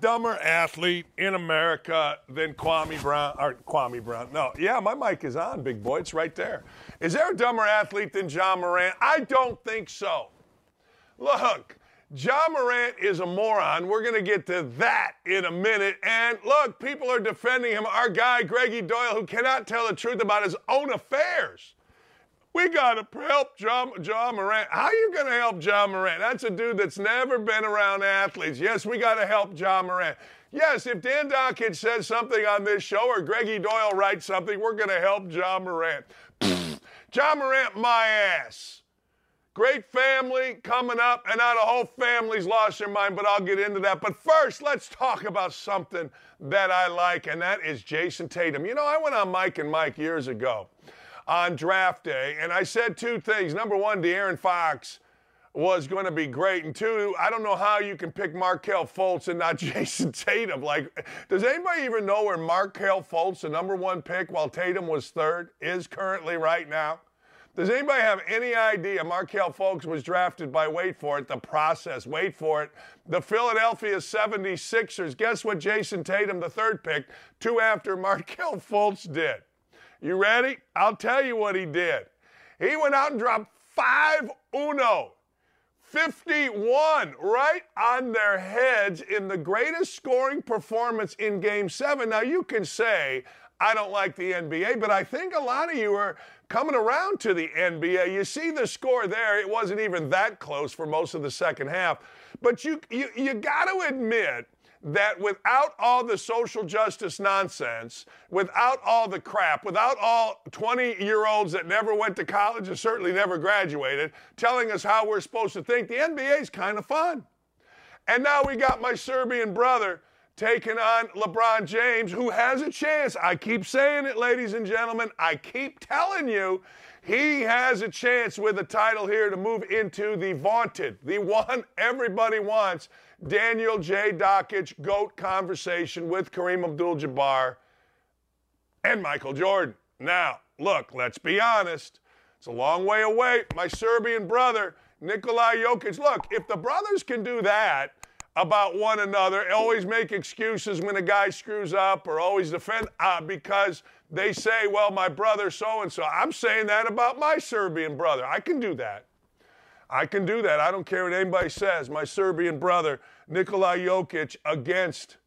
Dumber athlete in America than Kwame Brown? Or Kwame Brown? No. Yeah, my mic is on, big boy. It's right there. Is there a dumber athlete than Ja Morant? I don't think so. Look, Ja Morant is a moron. We're going to get to that in a minute. And look, people are defending him. Our guy, Greggy Doyle, who cannot tell the truth about his own affairs. We got to help John, Ja Morant. How are you going to help Ja Morant? That's a dude that's never been around athletes. Yes, we got to help Ja Morant. Yes, if Dan Dakich says something on this show or Greggy Doyle writes something, we're going to help Ja Morant. Ja Morant, my ass. Great family coming up, and now the whole family's lost their mind, but I'll get into that. But first, let's talk about something that I like, and that is Jayson Tatum. You know, I went on Mike and Mike years ago on draft day, and I said two things. Number one, De'Aaron Fox was going to be great, and two, I don't know how you can pick Markelle Fultz and not Jayson Tatum. Like, does anybody even know where Markelle Fultz, the number one pick, while Tatum was third, is currently right now? Does anybody have any idea Markelle Fultz was drafted by, wait for it, the process, wait for it, the Philadelphia 76ers? Guess what Jayson Tatum, the third pick, two after Markelle Fultz did? You ready? I'll tell you what he did. He went out and dropped five uno. 51 right on their heads in the greatest scoring performance in game seven. Now, you can say, I don't like the NBA, but I think a lot of you are coming around to the NBA. You see the score there, it wasn't even that close for most of the second half. But you, you, you got to admit that without all the social justice nonsense, without all the crap, without all 20 year olds that never went to college and certainly never graduated telling us how we're supposed to think, the NBA is kind of fun. And now we got my Serbian brother taking on LeBron James, who has a chance. I keep saying it, ladies and gentlemen. I keep telling you, he has a chance with a title here to move into the vaunted, the one everybody wants, Daniel J. Dakich GOAT conversation with Kareem Abdul Jabbar and Michael Jordan. Now, look, let's be honest. It's a long way away. My Serbian brother, Nikolai Jokic. Look, if the brothers can do that about one another, always make excuses when a guy screws up or always defend uh, because they say, well, my brother so and so. I'm saying that about my Serbian brother. I can do that. I can do that. I don't care what anybody says. My Serbian brother, Nikolai Jokic, against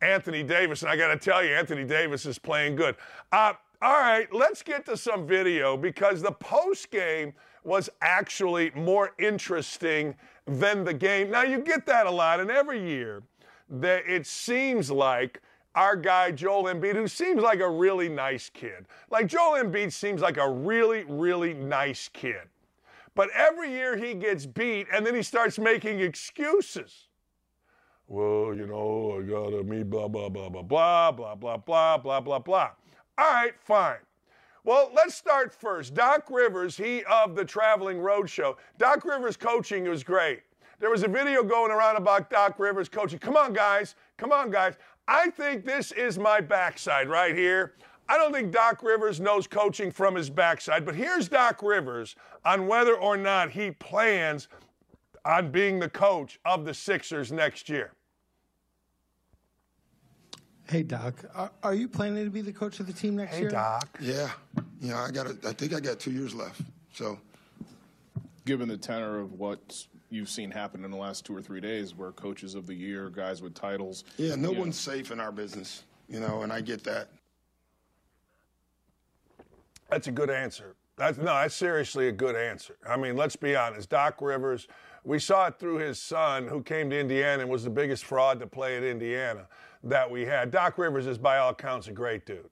Anthony Davis. And I got to tell you, Anthony Davis is playing good. Uh, all right, let's get to some video because the post game was actually more interesting than the game. Now, you get that a lot, and every year that it seems like our guy Joel Embiid, who seems like a really nice kid. Like Joel Embiid seems like a really, really nice kid. But every year he gets beat and then he starts making excuses. Well, you know, I gotta me blah blah blah blah blah blah blah blah blah blah blah. All right, fine. Well, let's start first. Doc Rivers, he of the traveling roadshow. Doc Rivers coaching was great. There was a video going around about Doc Rivers coaching. Come on, guys. Come on, guys. I think this is my backside right here. I don't think Doc Rivers knows coaching from his backside, but here's Doc Rivers on whether or not he plans on being the coach of the Sixers next year. Hey Doc, are, are you planning to be the coach of the team next Hey, year? Doc. Yeah, yeah, I got. I think I got two years left. So given the tenor of what you've seen happen in the last two or three days, where coaches of the year, guys with titles. yeah, no you know, one's safe in our business, you know, and I get that. That's a good answer. That's no, that's seriously a good answer. I mean, let's be honest. Doc Rivers, we saw it through his son, who came to Indiana and was the biggest fraud to play at Indiana that we had. Doc Rivers is, by all accounts, a great dude.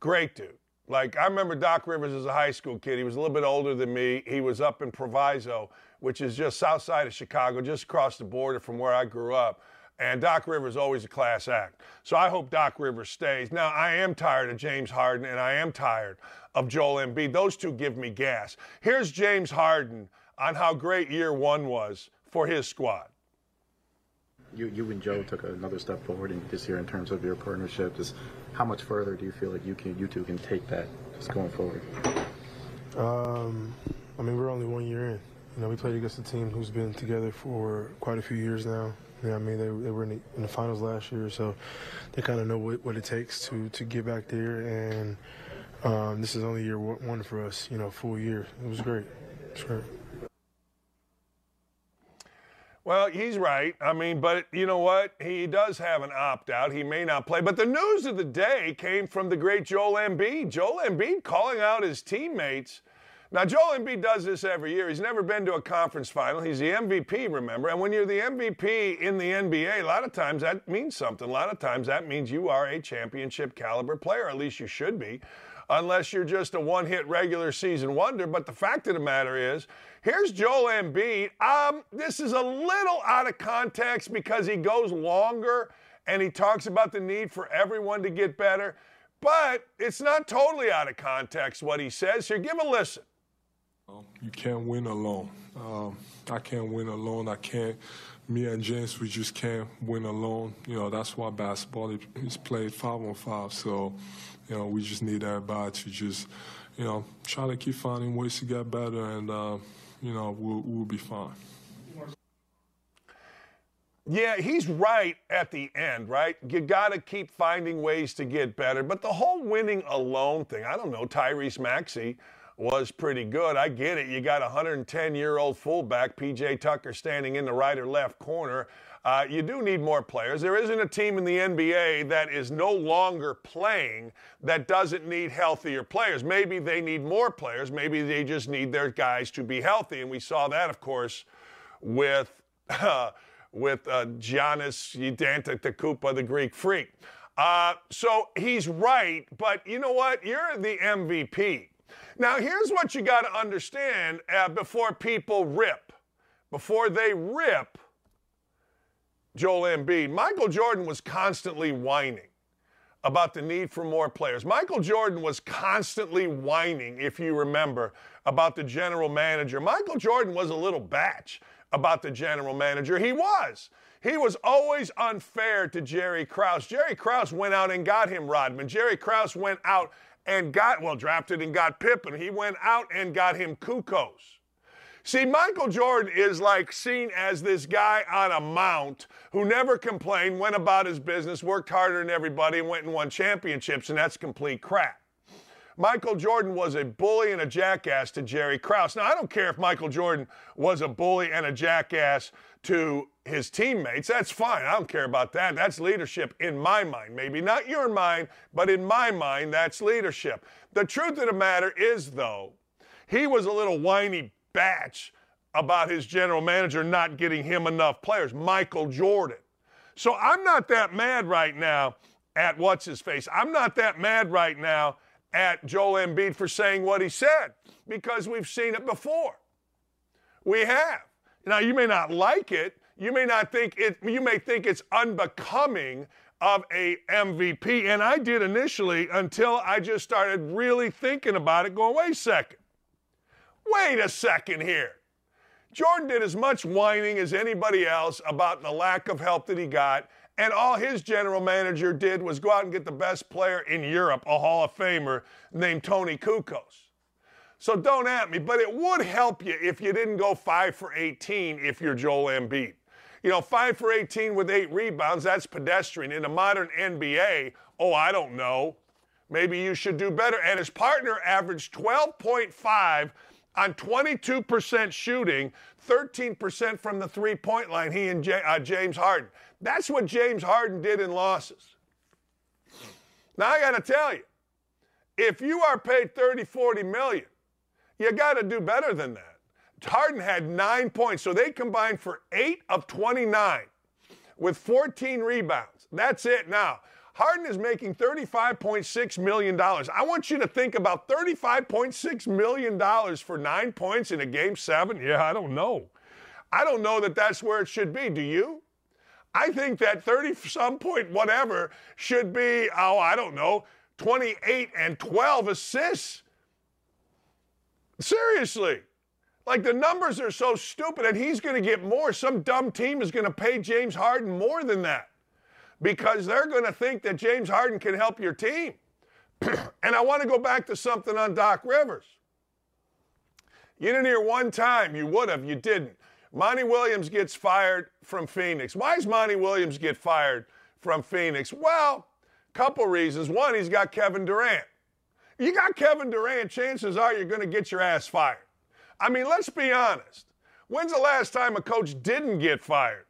Great dude. Like I remember Doc Rivers as a high school kid. He was a little bit older than me. He was up in Proviso, which is just south side of Chicago, just across the border from where I grew up. And Doc Rivers always a class act. So I hope Doc Rivers stays. Now I am tired of James Harden and I am tired of Joel Embiid. Those two give me gas. Here's James Harden on how great year one was for his squad. You, you and Joe took another step forward in this year in terms of your partnership. Just how much further do you feel like you can, you two can take that just going forward? Um, I mean, we're only one year in. You know, we played against a team who's been together for quite a few years now. You know, I mean, they, they were in the, in the, finals last year, so they kind of know what, what it takes to to get back there. And um, this is only year one for us. You know, full year. It was great. Great. Well, he's right. I mean, but you know what? He does have an opt out. He may not play. But the news of the day came from the great Joel Embiid. Joel Embiid calling out his teammates. Now, Joel Embiid does this every year. He's never been to a conference final. He's the MVP, remember? And when you're the MVP in the NBA, a lot of times that means something. A lot of times that means you are a championship caliber player. At least you should be unless you're just a one hit regular season wonder. But the fact of the matter is, here's Joel Embiid. Um, this is a little out of context because he goes longer and he talks about the need for everyone to get better. But it's not totally out of context what he says here. Give a listen. You can't win alone. Um, I can't win alone. I can't. Me and James, we just can't win alone. You know, that's why basketball is played five on five. So, you know, we just need everybody to just, you know, try to keep finding ways to get better, and uh, you know, we'll, we'll be fine. Yeah, he's right at the end, right? You got to keep finding ways to get better. But the whole winning alone thing, I don't know, Tyrese Maxey was pretty good. I get it. You got a 110 year old fullback, PJ Tucker, standing in the right or left corner. Uh, you do need more players. There isn't a team in the NBA that is no longer playing that doesn't need healthier players. Maybe they need more players. Maybe they just need their guys to be healthy. And we saw that, of course, with. Uh, with uh, Giannis Antetokounmpo, the Greek freak. Uh, so he's right, but you know what? You're the MVP. Now, here's what you got to understand uh, before people rip. Before they rip, Joel Embiid. Michael Jordan was constantly whining about the need for more players. Michael Jordan was constantly whining, if you remember, about the general manager. Michael Jordan was a little batch about the general manager. He was. He was always unfair to Jerry Krause. Jerry Krause went out and got him Rodman. Jerry Krause went out and got, well, drafted and got Pippen. He went out and got him Kukoc. See, Michael Jordan is like seen as this guy on a mount who never complained, went about his business, worked harder than everybody, and went and won championships, and that's complete crap. Michael Jordan was a bully and a jackass to Jerry Krause. Now, I don't care if Michael Jordan was a bully and a jackass to his teammates. That's fine. I don't care about that. That's leadership in my mind. Maybe not your mind, but in my mind, that's leadership. The truth of the matter is, though, he was a little whiny batch about his general manager not getting him enough players, Michael Jordan. So I'm not that mad right now at what's his face. I'm not that mad right now at Joel Embiid for saying what he said because we've seen it before. We have. Now you may not like it. You may not think it you may think it's unbecoming of a MVP and I did initially until I just started really thinking about it going, "Wait a second. Wait a second here. Jordan did as much whining as anybody else about the lack of help that he got, and all his general manager did was go out and get the best player in Europe, a Hall of Famer named Toni Kukoc. So don't at me, but it would help you if you didn't go 5 for 18 if you're Joel Embiid. You know, 5 for 18 with 8 rebounds, that's pedestrian. In the modern NBA, oh, I don't know. Maybe you should do better. And his partner averaged 12.5 on 22% shooting, 13% from the three point line, he and J- uh, James Harden. That's what James Harden did in losses. Now, I got to tell you, if you are paid 30, 40 million, you got to do better than that. Harden had nine points, so they combined for eight of 29 with 14 rebounds. That's it now. Harden is making $35.6 million. I want you to think about $35.6 million for nine points in a game seven. Yeah, I don't know. I don't know that that's where it should be. Do you? I think that 30 some point whatever should be, oh, I don't know, 28 and 12 assists. Seriously. Like the numbers are so stupid, and he's going to get more. Some dumb team is going to pay James Harden more than that because they're going to think that James Harden can help your team. and I want to go back to something on Doc Rivers. You didn't hear one time, you would have, you didn't. Monty Williams gets fired from Phoenix. Why does Monty Williams get fired from Phoenix? Well, couple reasons. One, he's got Kevin Durant. You got Kevin Durant, chances are you're going to get your ass fired. I mean, let's be honest. When's the last time a coach didn't get fired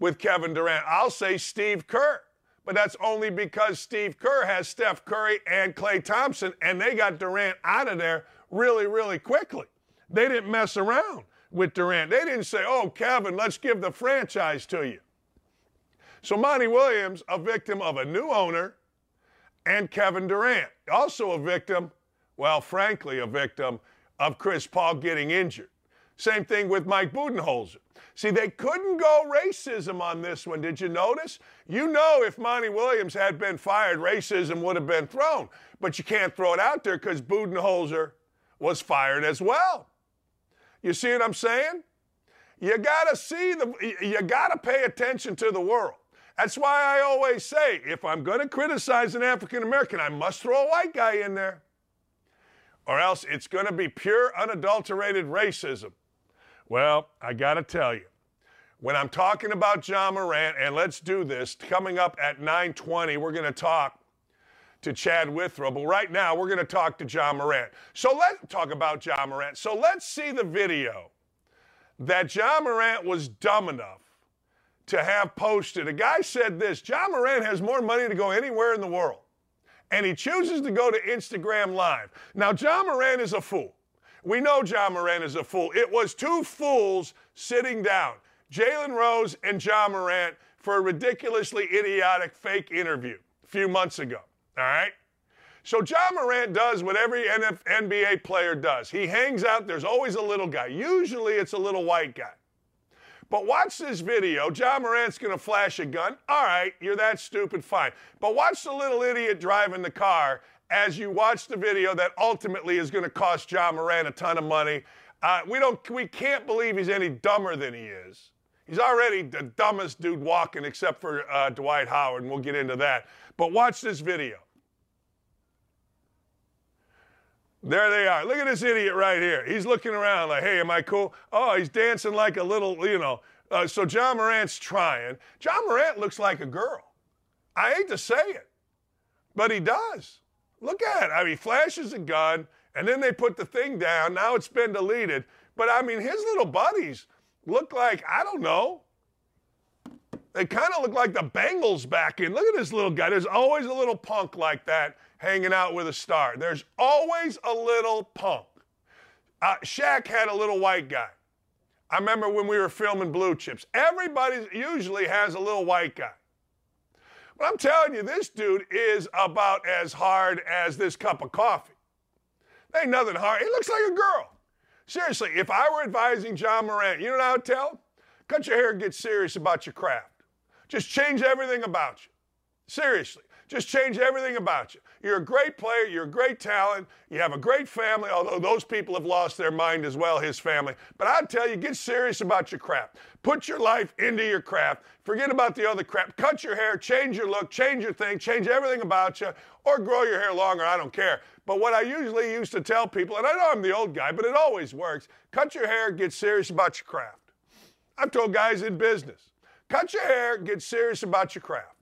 with Kevin Durant? I'll say Steve Kerr. But that's only because Steve Kerr has Steph Curry and Klay Thompson, and they got Durant out of there really, really quickly. They didn't mess around with Durant. They didn't say, oh, Kevin, let's give the franchise to you. So Monty Williams, a victim of a new owner, and Kevin Durant, also a victim, well, frankly, a victim of Chris Paul getting injured. Same thing with Mike Budenholzer. See, they couldn't go racism on this one. Did you notice? You know, if Monty Williams had been fired, racism would have been thrown. But you can't throw it out there because Budenholzer was fired as well. You see what I'm saying? You got to see the, you got to pay attention to the world. That's why I always say if I'm to criticize an African American, I must throw a white guy in there or else it's going to be pure, unadulterated racism. Well, I got to tell you, when I'm talking about Ja Morant, and let's do this, coming up at 9:20, we're going to talk to Chad Withrow. But right now, we're going to talk to Ja Morant. So let's talk about Ja Morant. So let's see the video that Ja Morant was dumb enough to have posted. A guy said this Ja Morant has more money to go anywhere in the world and he chooses to go to Instagram Live. Now, Ja Morant is a fool. We know Ja Morant is a fool. It was two fools sitting down, Jalen Rose and Ja Morant, for a ridiculously idiotic fake interview a few months ago. All right? So Ja Morant does what every NBA player does. He hangs out, there's always a little guy. Usually it's a little white guy. But watch this video. Ja Morant's going to flash a gun. All right, you're that stupid, fine. But watch the little idiot driving the car as you watch the video that ultimately is going to cost Ja Morant a ton of money. Uh, we don't, we can't believe he's any dumber than he is. He's already the dumbest dude walking, except for uh, Dwight Howard, and we'll get into that. But watch this video. There they are. Look at this idiot right here. He's looking around like, hey, am I cool? Oh, he's dancing like a little, you know. Uh, so Ja Morant's trying. Ja Morant looks like a girl. I hate to say it, but he does. Look at it. I mean, he flashes a gun, and then they put the thing down. Now it's been deleted. But I mean, his little buddies look like, I don't know, they kind of look like the Bengals back in. Look at this little guy. There's always a little punk like that hanging out with a star. There's always a little punk. Uh, Shaq had a little white guy. I remember when we were filming Blue Chips. Everybody usually has a little white guy. But I'm telling you, this dude is about as hard as this cup of coffee. There ain't nothing hard. He looks like a girl. Seriously, if I were advising Ja Morant, you know what I would tell? Cut your hair and get serious about your craft. Just change everything about you. Seriously. Just change everything about you. You're a great player. You're a great talent. You have a great family, although those people have lost their mind as well, his family. But I tell you, get serious about your craft. Put your life into your craft. Forget about the other crap. Cut your hair, change your look, change your thing, change everything about you, or grow your hair longer. I don't care. But what I usually used to tell people, and I know I'm the old guy, but it always works cut your hair, get serious about your craft. I've told guys in business cut your hair, get serious about your craft.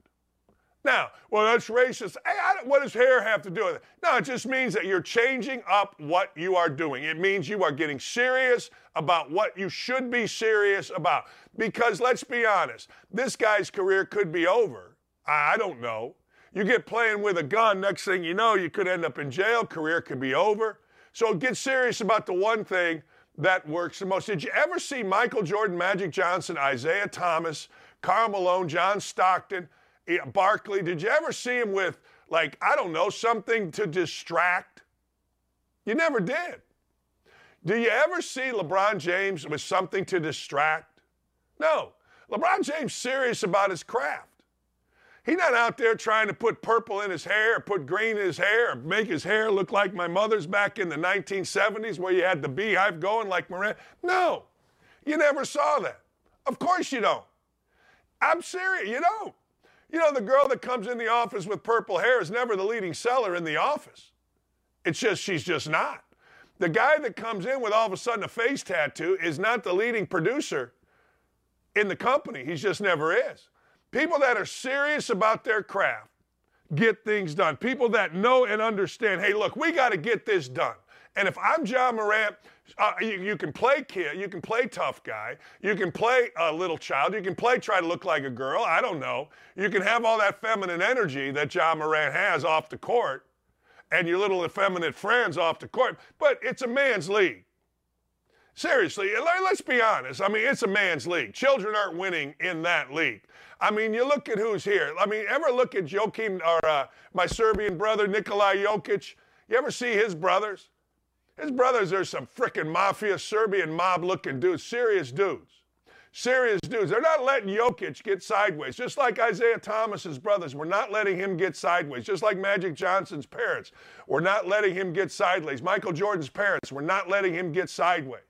Now, well, that's racist. Hey, what does hair have to do with it? No, it just means that you're changing up what you are doing. It means you are getting serious about what you should be serious about. Because let's be honest, this guy's career could be over. I don't know. You get playing with a gun, next thing you know, you could end up in jail, career could be over. So get serious about the one thing that works the most. Did you ever see Michael Jordan, Magic Johnson, Isaiah Thomas, Karl Malone, John Stockton? Barkley, did you ever see him with, like, I don't know, something to distract? You never did. Do you ever see LeBron James with something to distract? No. LeBron James serious about his craft. He's not out there trying to put purple in his hair, or put green in his hair, or make his hair look like my mother's back in the 1970s where you had the beehive going like Moran. No, you never saw that. Of course you don't. I'm serious, you don't. You know, the girl that comes in the office with purple hair is never the leading seller in the office. It's just, she's just not. The guy that comes in with all of a sudden a face tattoo is not the leading producer in the company. He just never is. People that are serious about their craft get things done. People that know and understand, hey, look, we got to get this done. And if I'm Ja Morant, uh, you, you, can play kid, you can play tough guy, you can play a little child, you can play try to look like a girl. I don't know. You can have all that feminine energy that Ja Morant has off the court, and your little effeminate friends off the court. But it's a man's league. Seriously, let's be honest. I mean, it's a man's league. Children aren't winning in that league. I mean, you look at who's here. I mean, ever look at Joakim or uh, my Serbian brother Nikolai Jokic? You ever see his brothers? His brothers are some freaking mafia Serbian mob looking dudes, serious dudes. Serious dudes. They're not letting Jokic get sideways, just like Isaiah Thomas's brothers. We're not letting him get sideways, just like Magic Johnson's parents. We're not letting him get sideways. Michael Jordan's parents, we're not letting him get sideways.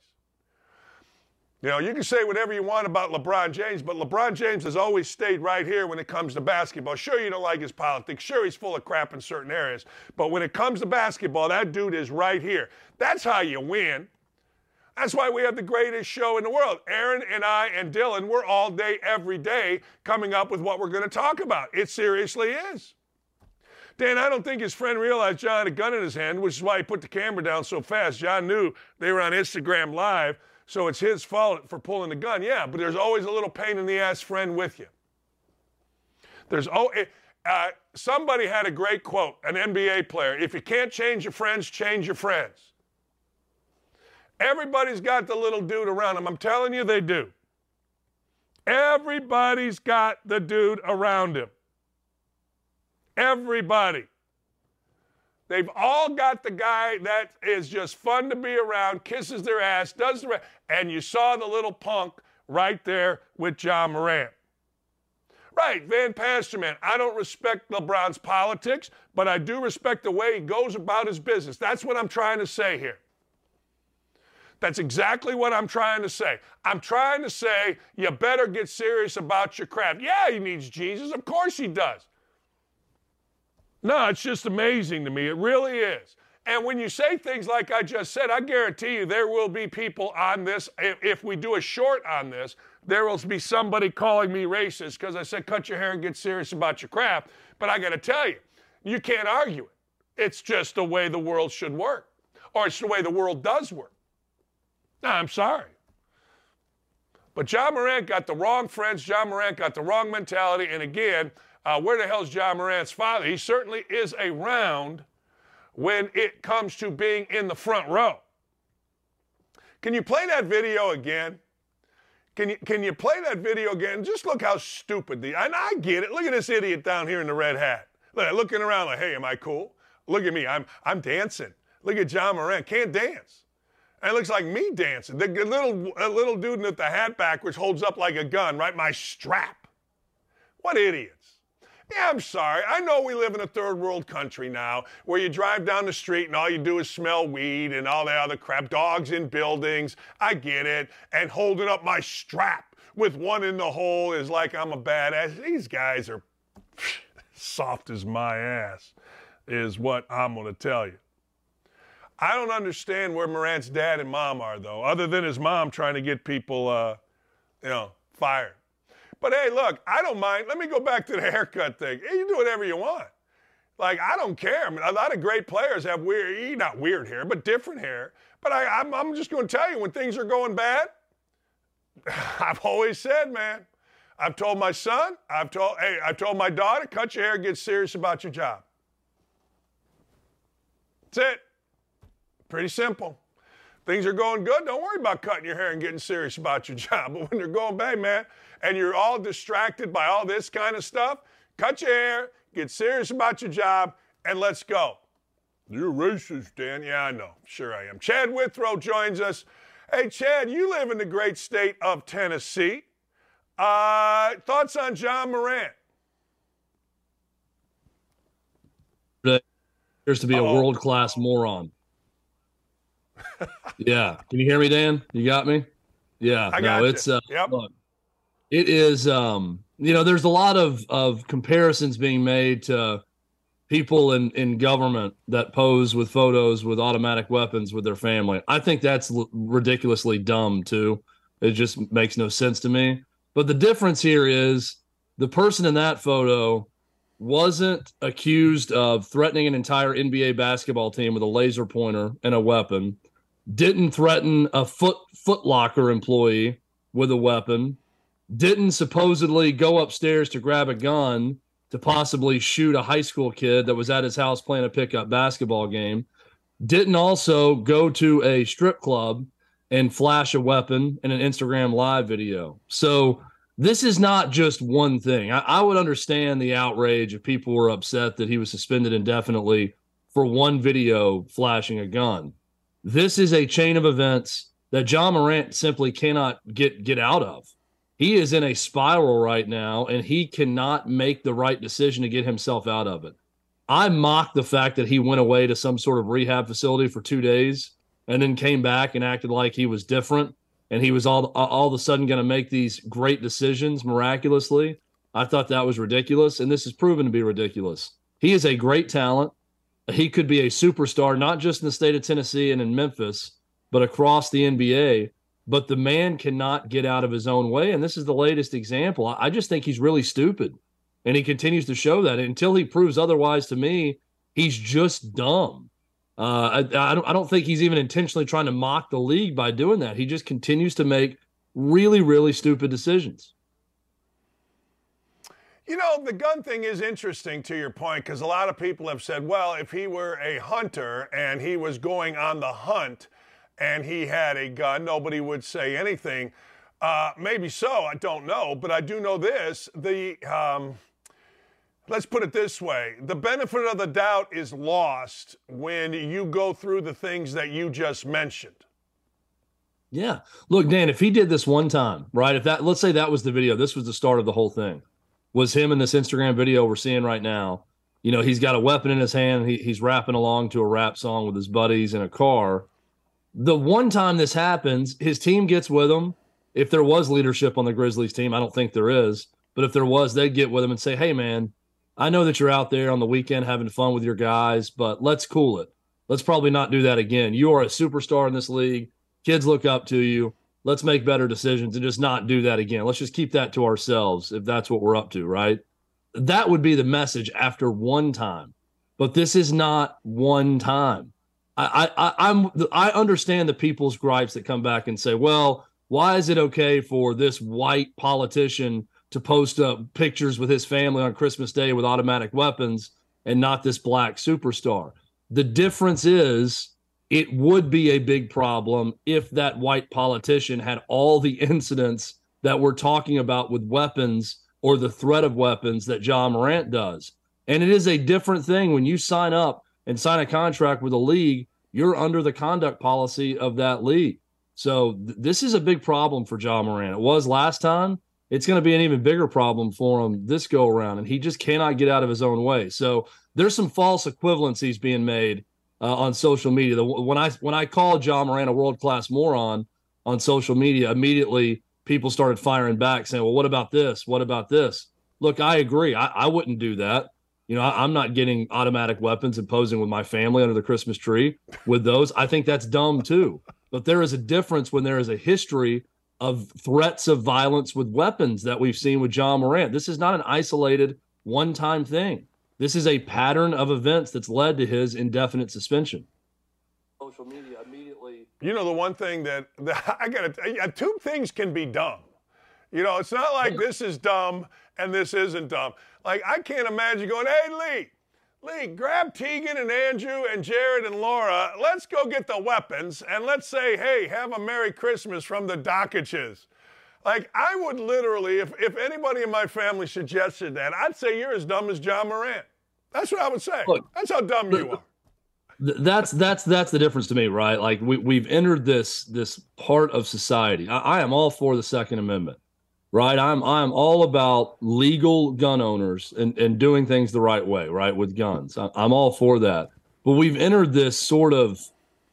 You know, you can say whatever you want about LeBron James, but LeBron James has always stayed right here when it comes to basketball. Sure, you don't like his politics. Sure, he's full of crap in certain areas. But when it comes to basketball, that dude is right here. That's how you win. That's why we have the greatest show in the world. Aaron and I and Dylan, we're all day, every day coming up with what we're going to talk about. It seriously is. Dan, I don't think his friend realized Ja had a gun in his hand, which is why he put the camera down so fast. Ja knew they were on Instagram Live, so it's his fault for pulling the gun. Yeah, but there's always a little pain in the ass friend with you. There's oh, uh, somebody had a great quote, an NBA player. If you can't change your friends, change your friends. Everybody's got the little dude around them. I'm telling you, they do. Everybody's got the dude around him. Everybody. They've all got the guy that is just fun to be around, kisses their ass, does the. And you saw the little punk right there with Ja Morant. Right, Van Pasterman. I don't respect LeBron's politics, but I do respect the way he goes about his business. That's what I'm trying to say here. That's exactly what I'm trying to say. I'm trying to say you better get serious about your craft. Yeah, he needs Jesus. Of course he does. No, it's just amazing to me. It really is. And when you say things like I just said, I guarantee you there will be people on this. If we do a short on this, there will be somebody calling me racist because I said cut your hair and get serious about your craft. But I got to tell you, you can't argue it. It's just the way the world should work, or it's the way the world does work. No, I'm sorry. But Ja Morant got the wrong friends. Ja Morant got the wrong mentality. And again, uh, where the hell's Ja Morant's father? He certainly is around when it comes to being in the front row. Can you play that video again? Can you, can you play that video again? Just look how stupid the. And I get it. Look at this idiot down here in the red hat. Look, looking around like, hey, am I cool? Look at me. I'm, I'm dancing. Look at Ja Morant. Can't dance. And it looks like me dancing. The little, little dude with the hat backwards holds up like a gun, right? My strap. What idiots. Yeah, I'm sorry. I know we live in a third world country now where you drive down the street and all you do is smell weed and all that other crap, dogs in buildings. I get it. And holding up my strap with one in the hole is like I'm a badass. These guys are soft as my ass, is what I'm going to tell you. I don't understand where Morant's dad and mom are, though, other than his mom trying to get people, uh, you know, fired. But hey, look, I don't mind. Let me go back to the haircut thing. You do whatever you want. Like, I don't care. I mean, a lot of great players have weird, eh, not weird hair, but different hair. But I, I'm, I'm just going to tell you when things are going bad, I've always said, man, I've told my son, I've told, hey, I've told my daughter, cut your hair, get serious about your job. That's it. Pretty simple. Things are going good, don't worry about cutting your hair and getting serious about your job. But when they're going bad, man, and you're all distracted by all this kind of stuff, cut your hair, get serious about your job, and let's go. You're racist, Dan. Yeah, I know. Sure I am. Chad Withrow joins us. Hey, Chad, you live in the great state of Tennessee. Uh, thoughts on Ja Morant? appears to be a world class moron. yeah. Can you hear me, Dan? You got me? Yeah. I got no, you. it's uh, Yep. look, it is um, you know, there's a lot of of comparisons being made to people in in government that pose with photos with automatic weapons with their family. I think that's l- ridiculously dumb too. It just makes no sense to me. But the difference here is the person in that photo wasn't accused of threatening an entire NBA basketball team with a laser pointer and a weapon, didn't threaten a foot foot locker employee with a weapon, didn't supposedly go upstairs to grab a gun to possibly shoot a high school kid that was at his house playing a pickup basketball game, didn't also go to a strip club and flash a weapon in an Instagram live video. So this is not just one thing. I, I would understand the outrage if people were upset that he was suspended indefinitely for one video flashing a gun. This is a chain of events that Ja Morant simply cannot get get out of. He is in a spiral right now, and he cannot make the right decision to get himself out of it. I mock the fact that he went away to some sort of rehab facility for two days and then came back and acted like he was different and he was all all of a sudden going to make these great decisions miraculously. I thought that was ridiculous, and this has proven to be ridiculous. He is a great talent. He could be a superstar, not just in the state of Tennessee and in Memphis, but across the NBA. But the man cannot get out of his own way, and this is the latest example. I just think he's really stupid, and he continues to show that until he proves otherwise to me. He's just dumb. Uh, I, I don't. I don't think he's even intentionally trying to mock the league by doing that. He just continues to make really, really stupid decisions. You know, the gun thing is interesting to your point because a lot of people have said, well, if he were a hunter and he was going on the hunt and he had a gun, nobody would say anything. Uh, maybe so, I don't know, but I do know this. The um, let's put it this way: the benefit of the doubt is lost when you go through the things that you just mentioned. Yeah. Look, Dan, if he did this one time, right? If that, let's say that was the video, this was the start of the whole thing, was him in this Instagram video we're seeing right now. You know, he's got a weapon in his hand. He, he's rapping along to a rap song with his buddies in a car. The one time this happens, his team gets with him. If there was leadership on the Grizzlies team, I don't think there is, but if there was, they'd get with him and say, hey, man, I know that you're out there on the weekend having fun with your guys, but let's cool it. Let's probably not do that again. You are a superstar in this league. Kids look up to you. Let's make better decisions and just not do that again. Let's just keep that to ourselves if that's what we're up to, right? That would be the message after one time. But this is not one time. I, I, I'm I understand the people's gripes that come back and say, well, why is it okay for this white politician to post up pictures with his family on Christmas Day with automatic weapons and not this black superstar? The difference is it would be a big problem if that white politician had all the incidents that we're talking about with weapons or the threat of weapons that Ja Morant does. And it is a different thing when you sign up and sign a contract with a league, you're under the conduct policy of that league. So th- this is a big problem for Ja Morant. It was last time. It's going to be an even bigger problem for him this go around, and he just cannot get out of his own way. So there's some false equivalencies being made uh, on social media. The, when I when I called Ja Morant a world class moron on social media, immediately people started firing back, saying, "Well, what about this? What about this?" Look, I agree. I, I wouldn't do that. You know, I, I'm not getting automatic weapons and posing with my family under the Christmas tree with those. I think that's dumb too. But there is a difference when there is a history of threats of violence with weapons that we've seen with Ja Morant. This is not an isolated one time thing. This is a pattern of events that's led to his indefinite suspension. Social media immediately. You know, the one thing that, that I got to two things can be dumb. You know, it's not like this is dumb and this isn't dumb. Like, I can't imagine going, hey, Lee, Lee, grab Tegan and Andrew and Jared and Laura. Let's go get the weapons and let's say, hey, have a Merry Christmas from the Dakiches. Like I would literally, if if anybody in my family suggested that, I'd say you're as dumb as Ja Morant. That's what I would say. Look, That's how dumb you are. That's that's that's the difference to me, right? Like we we've entered this this part of society. I, I am all for the Second Amendment, right? I'm I'm all about legal gun owners and and doing things the right way, right, with guns. I'm all for that. But we've entered this sort of.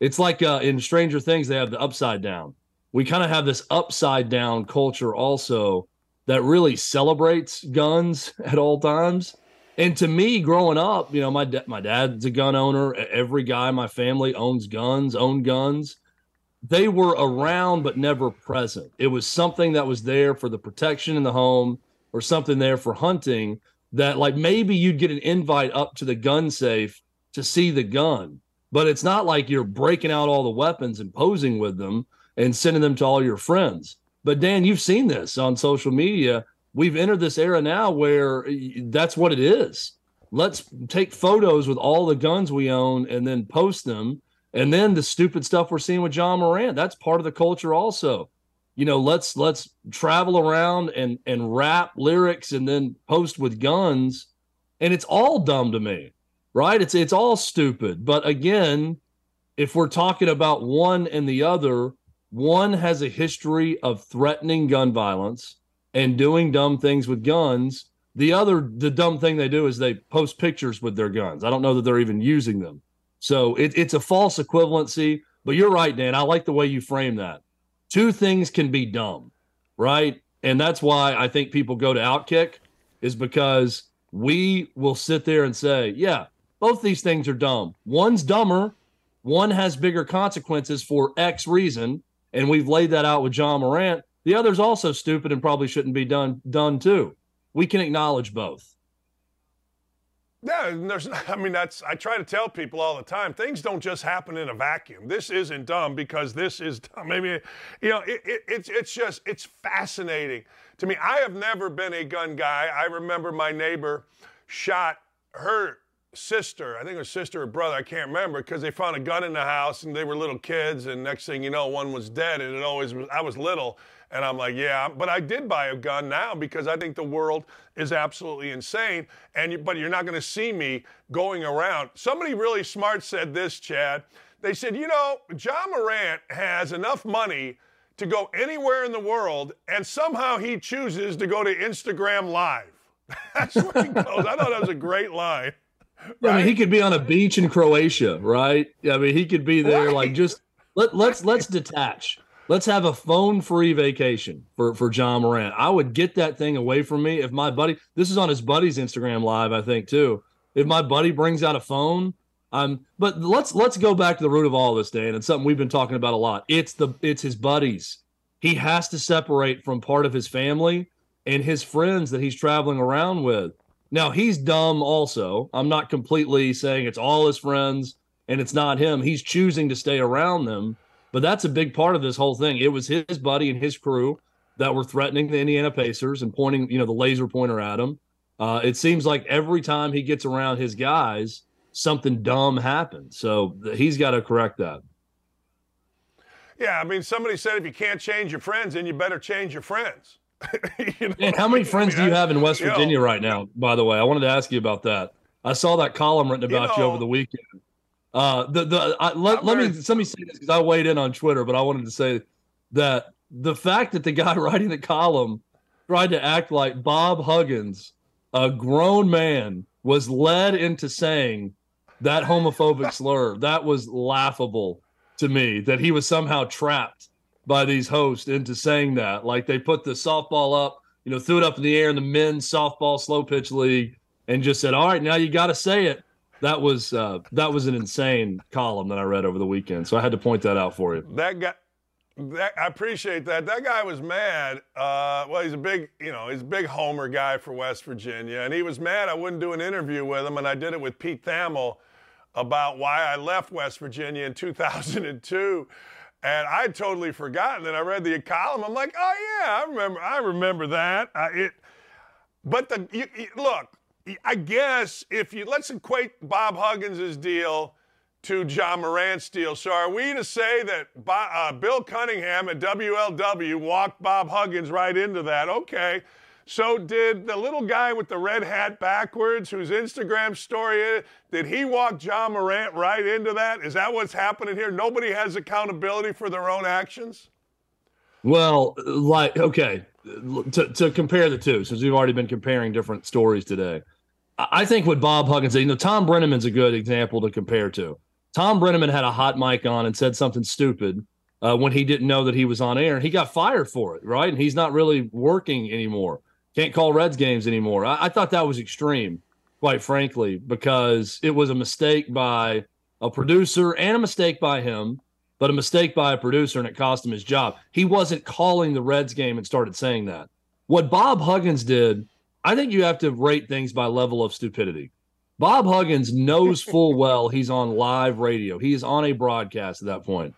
It's like uh, in Stranger Things, they have the upside down. We kind of have this upside down culture also that really celebrates guns at all times. And to me, growing up, you know, my da- my dad's a gun owner. Every guy in my family owns guns, owned guns. They were around but never present. It was something that was there for the protection in the home or something there for hunting that like maybe you'd get an invite up to the gun safe to see the gun. But it's not like you're breaking out all the weapons and posing with them and sending them to all your friends. But Dan, you've seen this on social media we've entered this era now where that's what it is. Let's take photos with all the guns we own and then post them. And then the stupid stuff we're seeing with Ja Morant, that's part of the culture also. You know, let's let's travel around and and rap lyrics and then post with guns. And it's all dumb to me. Right? It's it's all stupid. But again, if we're talking about one and the other, one has a history of threatening gun violence and doing dumb things with guns. The other, the dumb thing they do is they post pictures with their guns. I don't know that they're even using them. So it, it's a false equivalency. But you're right, Dan. I like the way you frame that. Two things can be dumb, right? And that's why I think people go to Outkick is because we will sit there and say, yeah, both these things are dumb. One's dumber, one has bigger consequences for X reason. And we've laid that out with Ja Morant. The other's also stupid and probably shouldn't be done done too. We can acknowledge both. Yeah, there's. I mean, that's. I try to tell people all the time. Things don't just happen in a vacuum. This isn't dumb because this is dumb. Maybe, you know, it, it, it's it's just it's fascinating to me. I have never been a gun guy. I remember my neighbor shot her sister. I think was sister or brother. I can't remember because they found a gun in the house and they were little kids. And next thing you know, one was dead. And it always was. I was little. And I'm like, yeah, but I did buy a gun now because I think the world is absolutely insane. And you, but you're not going to see me going around. Somebody really smart said this, Chad. They said, you know, Ja Morant has enough money to go anywhere in the world, and somehow he chooses to go to Instagram Live. That's where he goes. I thought that was a great line. Right? I mean, he could be on a beach in Croatia, right? I mean, he could be there, right. like just let let's let's detach. Let's have a phone-free vacation for for Ja Morant. I would get that thing away from me if my buddy. This is on his buddy's Instagram live, I think too. If my buddy brings out a phone, um, but let's let's go back to the root of all this, Dan. It's something we've been talking about a lot. It's the it's his buddies. He has to separate from part of his family and his friends that he's traveling around with. Now he's dumb also. I'm not completely saying it's all his friends and it's not him. He's choosing to stay around them. But that's a big part of this whole thing. It was his buddy and his crew that were threatening the Indiana Pacers and pointing, you know, the laser pointer at him. Uh, it seems like every time he gets around his guys, something dumb happens. So he's got to correct that. Yeah, I mean, somebody said if you can't change your friends, then you better change your friends. you know? And how many friends I mean, do you have in West Virginia know, right now? By the way, I wanted to ask you about that. I saw that column written about you, know, you over the weekend. Uh, the the I, let, let me let me say this because I weighed in on Twitter, but I wanted to say that the fact that the guy writing the column tried to act like Bob Huggins, a grown man, was led into saying that homophobic slur. That was laughable to me. That he was somehow trapped by these hosts into saying that. Like they put the softball up, you know, threw it up in the air in the men's softball slow pitch league, and just said, "All right, now you got to say it." That was uh, that was an insane column that I read over the weekend. So I had to point that out for you. That guy. That, I appreciate that. That guy was mad. Uh, well, he's a big, you know, he's a big homer guy for West Virginia, and he was mad I wouldn't do an interview with him, and I did it with Pete Thamel about why I left West Virginia in 2002. And I'd totally forgotten. And I read the column. I'm like, oh yeah, I remember. I remember that. I, it, but the you, you, look, I guess if you let's equate Bob Huggins' deal to Ja Morant's deal. So are we to say that uh, Bill Cunningham at WLW walked Bob Huggins right into that? Okay. So did the little guy with the red hat backwards, whose Instagram story did he walk Ja Morant right into that? Is that what's happening here? Nobody has accountability for their own actions? Well, like, okay, to, to compare the two, since we've already been comparing different stories today, I think what Bob Huggins, you know, Tom Brennaman's a good example to compare to. Tom Brennaman had a hot mic on and said something stupid uh, when he didn't know that he was on air, and he got fired for it, right? And he's not really working anymore. Can't call Reds games anymore. I, I thought that was extreme, quite frankly, because it was a mistake by a producer and a mistake by him, but a mistake by a producer, and it cost him his job. He wasn't calling the Reds game and started saying that. What Bob Huggins did, I think you have to rate things by level of stupidity. Bob Huggins knows full well he's on live radio. He is on a broadcast at that point.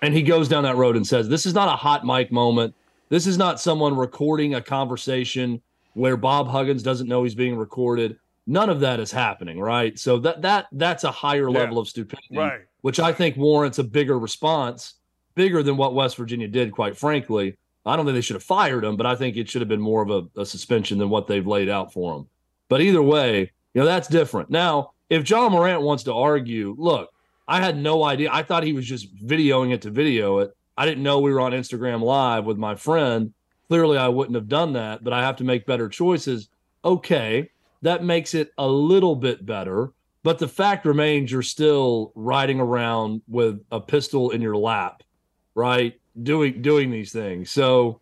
And he goes down that road and says, This is not a hot mic moment. This is not someone recording a conversation where Bob Huggins doesn't know he's being recorded. None of that is happening, right? So that that that's a higher yeah. level of stupidity, right. Which I think warrants a bigger response, bigger than what West Virginia did, quite frankly. I don't think they should have fired him, but I think it should have been more of a, a suspension than what they've laid out for him. But either way, you know, that's different. Now, if Ja Morant wants to argue, look, I had no idea. I thought he was just videoing it to video it. I didn't know we were on Instagram Live with my friend. Clearly, I wouldn't have done that, but I have to make better choices. Okay, that makes it a little bit better. But the fact remains you're still riding around with a pistol in your lap, right? Doing doing these things. So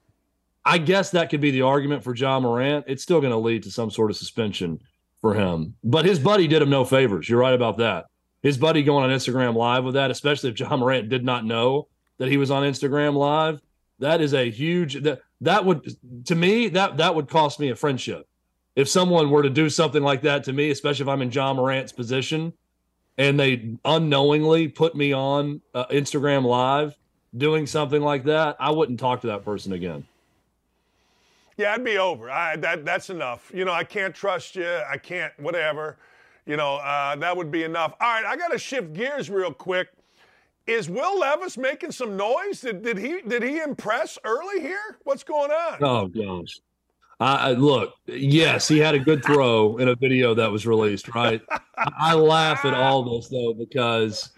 I guess that could be the argument for Ja Morant. It's still going to lead to some sort of suspension for him. But his buddy did him no favors. You're right about that. His buddy going on Instagram Live with that, especially if Ja Morant did not know that he was on Instagram Live, that is a huge that that would to me that that would cost me a friendship. If someone were to do something like that to me, especially if I'm in Ja Morant's position, and they unknowingly put me on uh, Instagram Live doing something like that, I wouldn't talk to that person again. Yeah, I'd be over. I, that that's enough. You know, I can't trust you. I can't whatever. You know, uh, that would be enough. All right, I got to shift gears real quick. Is Will Levis making some noise? Did, did he did he impress early here? What's going on? Oh gosh. I, look, yes, he had a good throw in a video that was released, right? I laugh at all this though because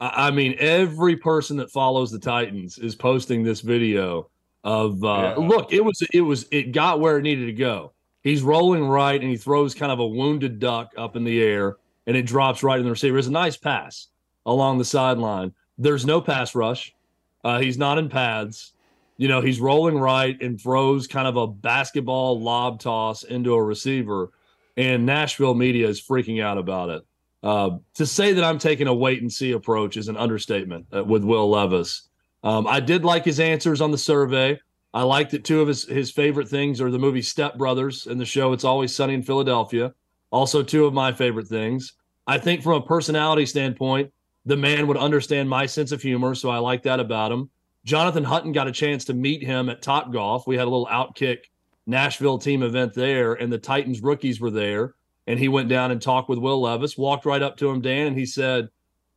I mean every person that follows the Titans is posting this video of uh, yeah. look, it was it was it got where it needed to go. He's rolling right and he throws kind of a wounded duck up in the air and it drops right in the receiver. It's a nice pass along the sideline. There's no pass rush. Uh, he's not in pads. You know, he's rolling right and throws kind of a basketball lob toss into a receiver. And Nashville media is freaking out about it. Uh, to say that I'm taking a wait and see approach is an understatement uh, with Will Levis. Um, I did like his answers on the survey. I liked that two of his, his favorite things are the movie Step Brothers and the show It's Always Sunny in Philadelphia. Also, two of my favorite things. I think from a personality standpoint, the man would understand my sense of humor, so I like that about him. Jonathan Hutton got a chance to meet him at Top Golf. We had a little outkick Nashville team event there, and the Titans rookies were there. And he went down and talked with Will Levis, walked right up to him, Dan, and he said,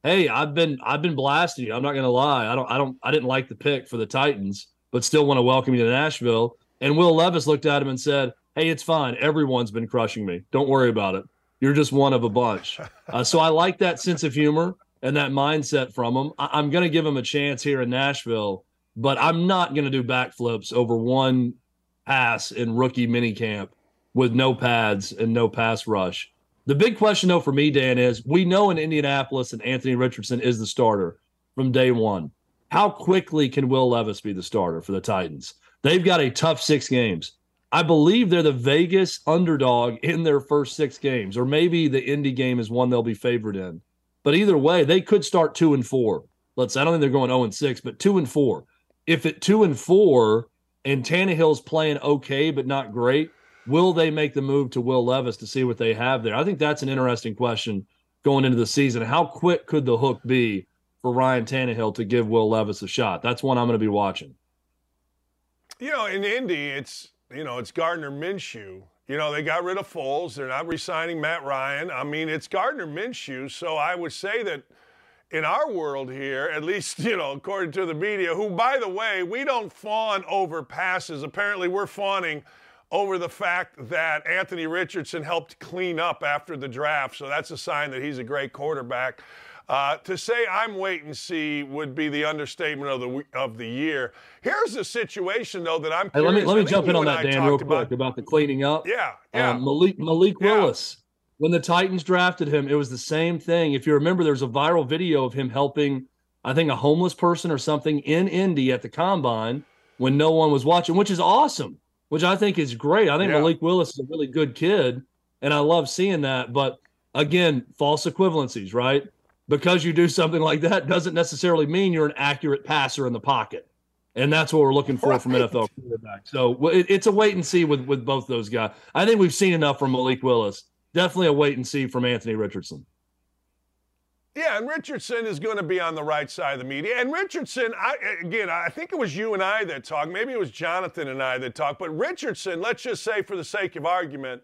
hey, I've been I've been blasting you. I'm not gonna lie. I don't I don't I didn't like the pick for the Titans, but still want to welcome you to Nashville. And Will Levis looked at him and said, Hey, it's fine. Everyone's been crushing me. Don't worry about it. You're just one of a bunch. Uh, so I like that sense of humor and that mindset from him. I- am going to give him a chance here in Nashville, but I'm not going to do backflips over one pass in rookie minicamp with no pads and no pass rush. The big question, though, for me, Dan, is we know in Indianapolis that Anthony Richardson is the starter from day one. How quickly can Will Levis be the starter for the Titans? They've got a tough six games. I believe they're the Vegas underdog in their first six games, or maybe the Indy game is one they'll be favored in. But either way, they could start two and four. Let's. I don't think they're going zero and six, but two and four. If at two and four and Tannehill's playing okay but not great, Will they make the move to Will Levis to see what they have there? I think that's an interesting question going into the season. How quick could the hook be for Ryan Tannehill to give Will Levis a shot? That's one I'm going to be watching. You know, in Indy, it's you know it's Gardner Minshew. You know, they got rid of Foles. They're not re-signing Matt Ryan. I mean, it's Gardner Minshew. So I would say that, in our world here, at least, you know, according to the media, who, by the way, we don't fawn over passes. Apparently, we're fawning over the fact that Anthony Richardson helped clean up after the draft. So that's a sign that he's a great quarterback. Uh, to say I'm wait and see would be the understatement of the of the year. Here's the situation though that I'm. Hey, let me let me jump in on that, Dan, real quick about, about, the cleaning up. Yeah, yeah. Um, Malik Malik yeah. Willis. When the Titans drafted him, it was the same thing. If you remember, there's a viral video of him helping, I think, a homeless person or something in Indy at the combine when no one was watching, which is awesome. Which I think is great. I think yeah. Malik Willis is a really good kid, and I love seeing that. But again, false equivalencies, right? Because you do something like that doesn't necessarily mean you're an accurate passer in the pocket. And that's what we're looking for right. from NFL quarterbacks. So it, it's a wait and see with, with both those guys. I think we've seen enough from Malik Willis. Definitely a wait and see from Anthony Richardson. Yeah, and Richardson is going to be on the right side of the media. And Richardson, I, again, I think it was you and I that talked. Maybe it was Jonathan and I that talked. But Richardson, let's just say for the sake of argument,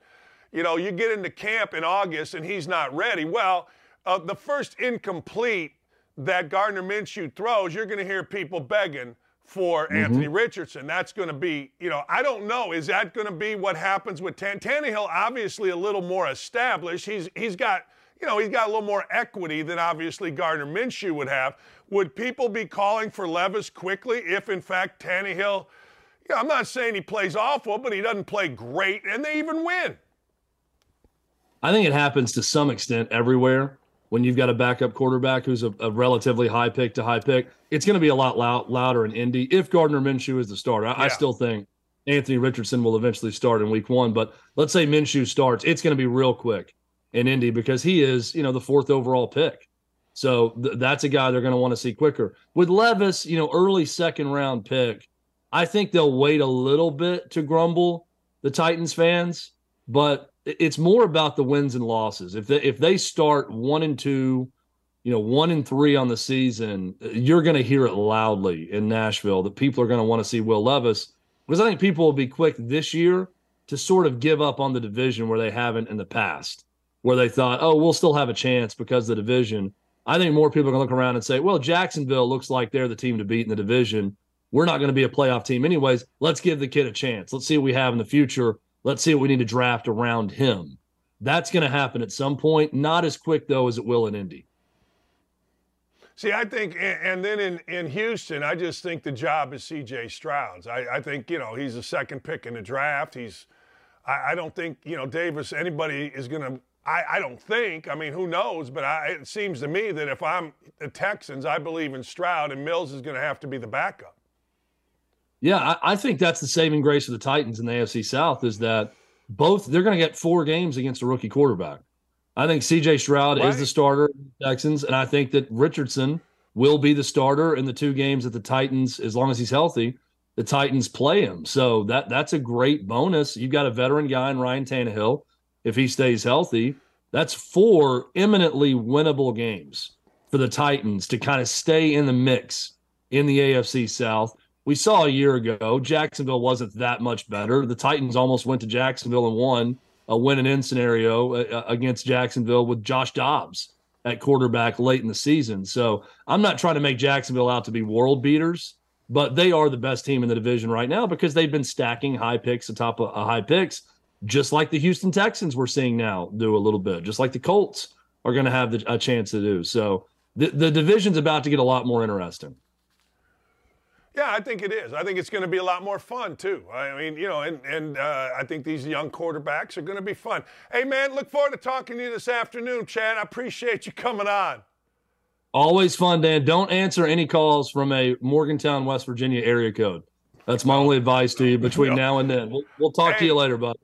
you know, you get into camp in August and he's not ready. Well – uh, the first incomplete that Gardner Minshew throws, you're going to hear people begging for mm-hmm. Anthony Richardson. That's going to be, you know, I don't know. Is that going to be what happens with Tan- Tannehill? Obviously, a little more established. He's he's got, you know, he's got a little more equity than obviously Gardner Minshew would have. Would people be calling for Levis quickly if, in fact, Tannehill? Yeah, I'm not saying he plays awful, but he doesn't play great, and they even win. I think it happens to some extent everywhere when you've got a backup quarterback who's a, a relatively high pick to high pick, it's going to be a lot loud, louder in Indy if Gardner Minshew is the starter. I, yeah. I, still think Anthony Richardson will eventually start in week one, but let's say Minshew starts, it's going to be real quick in Indy because he is, you know, the fourth overall pick. So th- that's a guy they're going to want to see quicker. With Levis, you know, early second round pick, I think they'll wait a little bit to grumble the Titans fans, but it's more about the wins and losses. If they if they start one and two, you know, one and three on the season, you're going to hear it loudly in Nashville that people are going to want to see Will Levis because I think people will be quick this year to sort of give up on the division where they haven't in the past, where they thought, oh, we'll still have a chance because the division. I think more people are going to look around and say, well, Jacksonville looks like they're the team to beat in the division. We're not going to be a playoff team anyways. Let's give the kid a chance. Let's see what we have in the future Let's see what we need to draft around him. That's going to happen at some point. Not as quick though as it will in Indy. See, I think, and then in, in Houston, I just think the job is C.J. Stroud's. I, I think you know he's the second pick in the draft. He's, I, I don't think you know Davis. Anybody is going to. I, I don't think. I mean, who knows? But I, it seems to me that if I'm the Texans, I believe in Stroud, and Mills is going to have to be the backup. Yeah, I, I, think that's the saving grace of the Titans in the AFC South is that both they're going to get four games against a rookie quarterback. I think CJ Stroud right. is the starter the Texans, and I think that Richardson will be the starter in the two games that the Titans, as long as he's healthy, the Titans play him. So that that's a great bonus. You've got a veteran guy in Ryan Tannehill. If he stays healthy, that's four eminently winnable games for the Titans to kind of stay in the mix in the AFC South we saw a year ago, Jacksonville wasn't that much better. The Titans almost went to Jacksonville and won a win and in scenario uh, uh, against Jacksonville with Josh Dobbs at quarterback late in the season. So I'm not trying to make Jacksonville out to be world beaters, but they are the best team in the division right now because they've been stacking high picks atop of high picks, just like the Houston Texans we're seeing now do a little bit, just like the Colts are going to have the, a chance to do. So the, the division's about to get a lot more interesting. Yeah, I think it is. I think it's going to be a lot more fun too. I mean, you know, and and uh, I think these young quarterbacks are going to be fun. Hey, man, look forward to talking to you this afternoon, Chad. I appreciate you coming on. Always fun, Dan. Don't answer any calls from a Morgantown, West Virginia area code. That's my only advice to you between now and then. We'll, we'll talk hey, to you later, bud.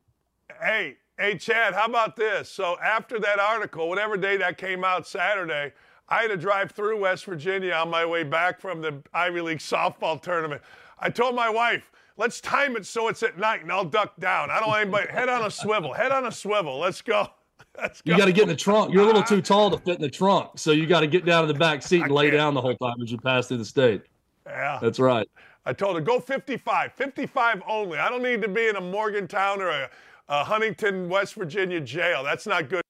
Hey, hey, Chad, how about this? So after that article, whatever day that came out, Saturday. I had to drive through West Virginia on my way back from the Ivy League softball tournament. I told my wife, let's time it so it's at night and I'll duck down. I don't want anybody, head on a swivel, head on a swivel. Let's go. Let's go. You got to get in the trunk. You're a little too tall to fit in the trunk. So you got to get down in the back seat and lay down the whole time as you pass through the state. Yeah. That's right. I told her, go 55, 55 only. I don't need to be in a Morgantown or a, a Huntington, West Virginia jail. That's not good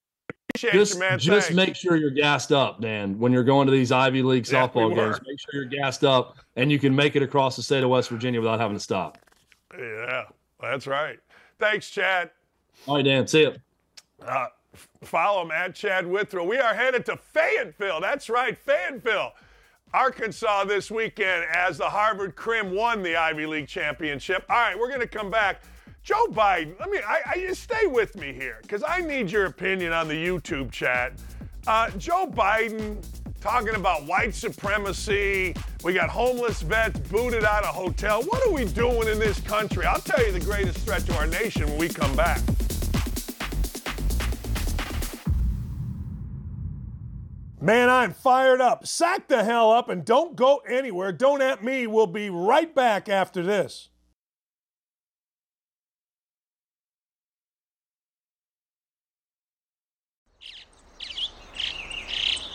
Appreciate just, you, man. Just Thanks. make sure you're gassed up, Dan. When you're going to these Ivy League Yeah, we softball games, make sure you're gassed up and you can make it across the state of West Virginia without having to stop. Yeah, that's right. Thanks, Chad. All right, Dan. See you. Uh, follow him at Chad Withrow. We are headed to Fayetteville. That's right, Fayetteville, Arkansas this weekend as the Harvard Crim won the Ivy League championship. All right, we're going to come back. Joe Biden, let me, I, I stay with me here because I need your opinion on the YouTube chat. Uh, Joe Biden talking about white supremacy. We got homeless vets booted out of hotel. What are we doing in this country? I'll tell you the greatest threat to our nation when we come back. Man, I'm fired up. Sack the hell up and don't go anywhere. Don't at me. We'll be right back after this.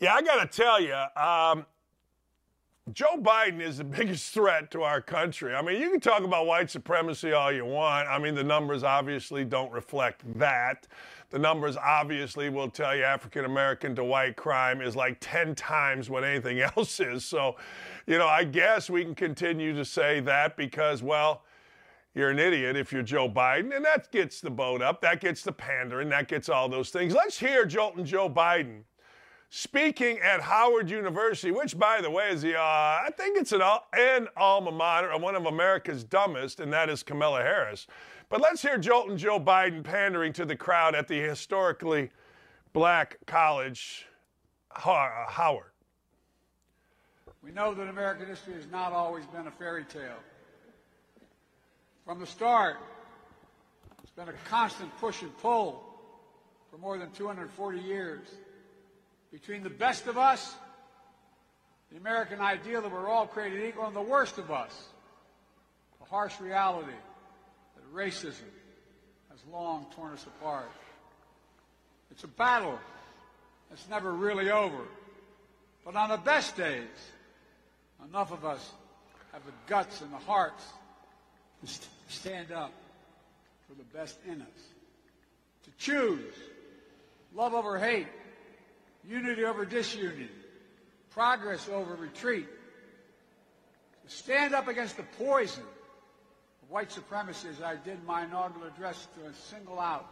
Yeah, I got to tell you, um, Joe Biden is the biggest threat to our country. I mean, you can talk about white supremacy all you want. I mean, the numbers obviously don't reflect that. The numbers obviously will tell you African American to white crime is like 10 times what anything else is. So, you know, I guess we can continue to say that because, well, you're an idiot if you're Joe Biden, and that gets the boat up, that gets the pandering, that gets all those things. Let's hear Jolton Joe Biden speaking at Howard University, which, by the way, is the, uh, I think it's an, an alma mater of one of America's dumbest, and that is Kamala Harris. But let's hear Jolton Joe Biden pandering to the crowd at the historically black college, Howard. We know that American history has not always been a fairy tale. From the start, it's been a constant push and pull for more than 240 years between the best of us, the American ideal that we're all created equal, and the worst of us, the harsh reality that racism has long torn us apart. It's a battle that's never really over. But on the best days, enough of us have the guts and the hearts to st- stand up for the best in us. To choose love over hate, unity over disunity, progress over retreat. To stand up against the poison of white supremacy as I did my inaugural address to single out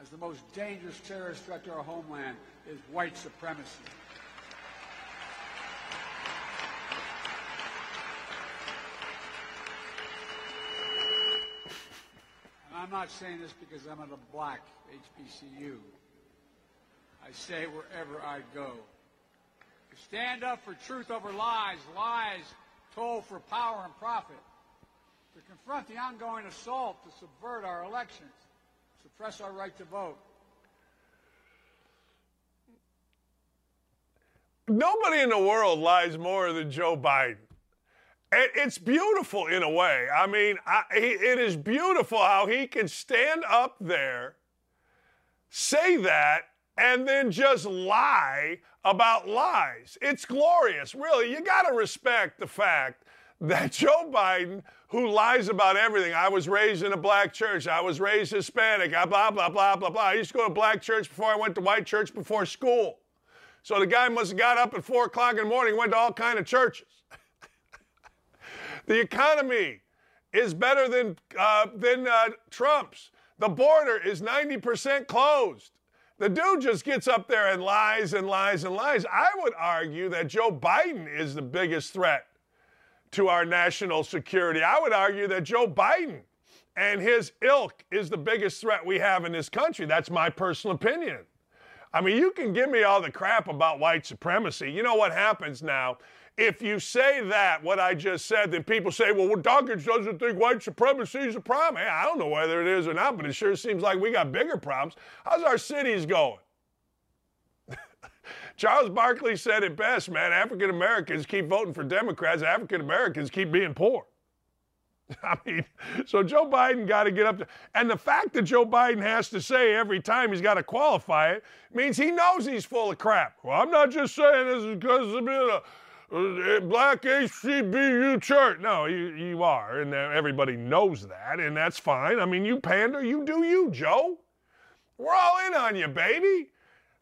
as the most dangerous terrorist threat to our homeland is white supremacy. And I'm not saying this because I'm at a black HBCU. I say wherever I go. To stand up for truth over lies, lies told for power and profit. To confront the ongoing assault to subvert our elections, suppress our right to vote. Nobody in the world lies more than Joe Biden. It's beautiful in a way. I mean, I, it is beautiful how he can stand up there, say that, and then just lie about lies. It's glorious. Really, you got to respect the fact that Joe Biden, who lies about everything, I was raised in a black church, I was raised Hispanic, blah, blah, blah, blah, blah. I used to go to black church before I went to white church before school. So the guy must have got up at four o'clock in the morning, went to all kind of churches. the economy is better than uh, than uh, Trump's. The border is 90% closed. The dude just gets up there and lies and lies and lies. I would argue that Joe Biden is the biggest threat to our national security. I would argue that Joe Biden and his ilk is the biggest threat we have in this country. That's my personal opinion. I mean, you can give me all the crap about white supremacy. You know what happens now? If you say that, what I just said, then people say, well, well Dawkins doesn't think white supremacy is a problem. Hey, I don't know whether it is or not, but it sure seems like we got bigger problems. How's our cities going? Charles Barkley said it best, man. African Americans keep voting for Democrats, African Americans keep being poor. I mean, so Joe Biden got to get up to, and the fact that Joe Biden has to say every time he's got to qualify it means he knows he's full of crap. Well, I'm not just saying this because a black HBCU church. No, you, you are, and everybody knows that, and that's fine. I mean, you pander, you do you, Joe. We're all in on you, baby.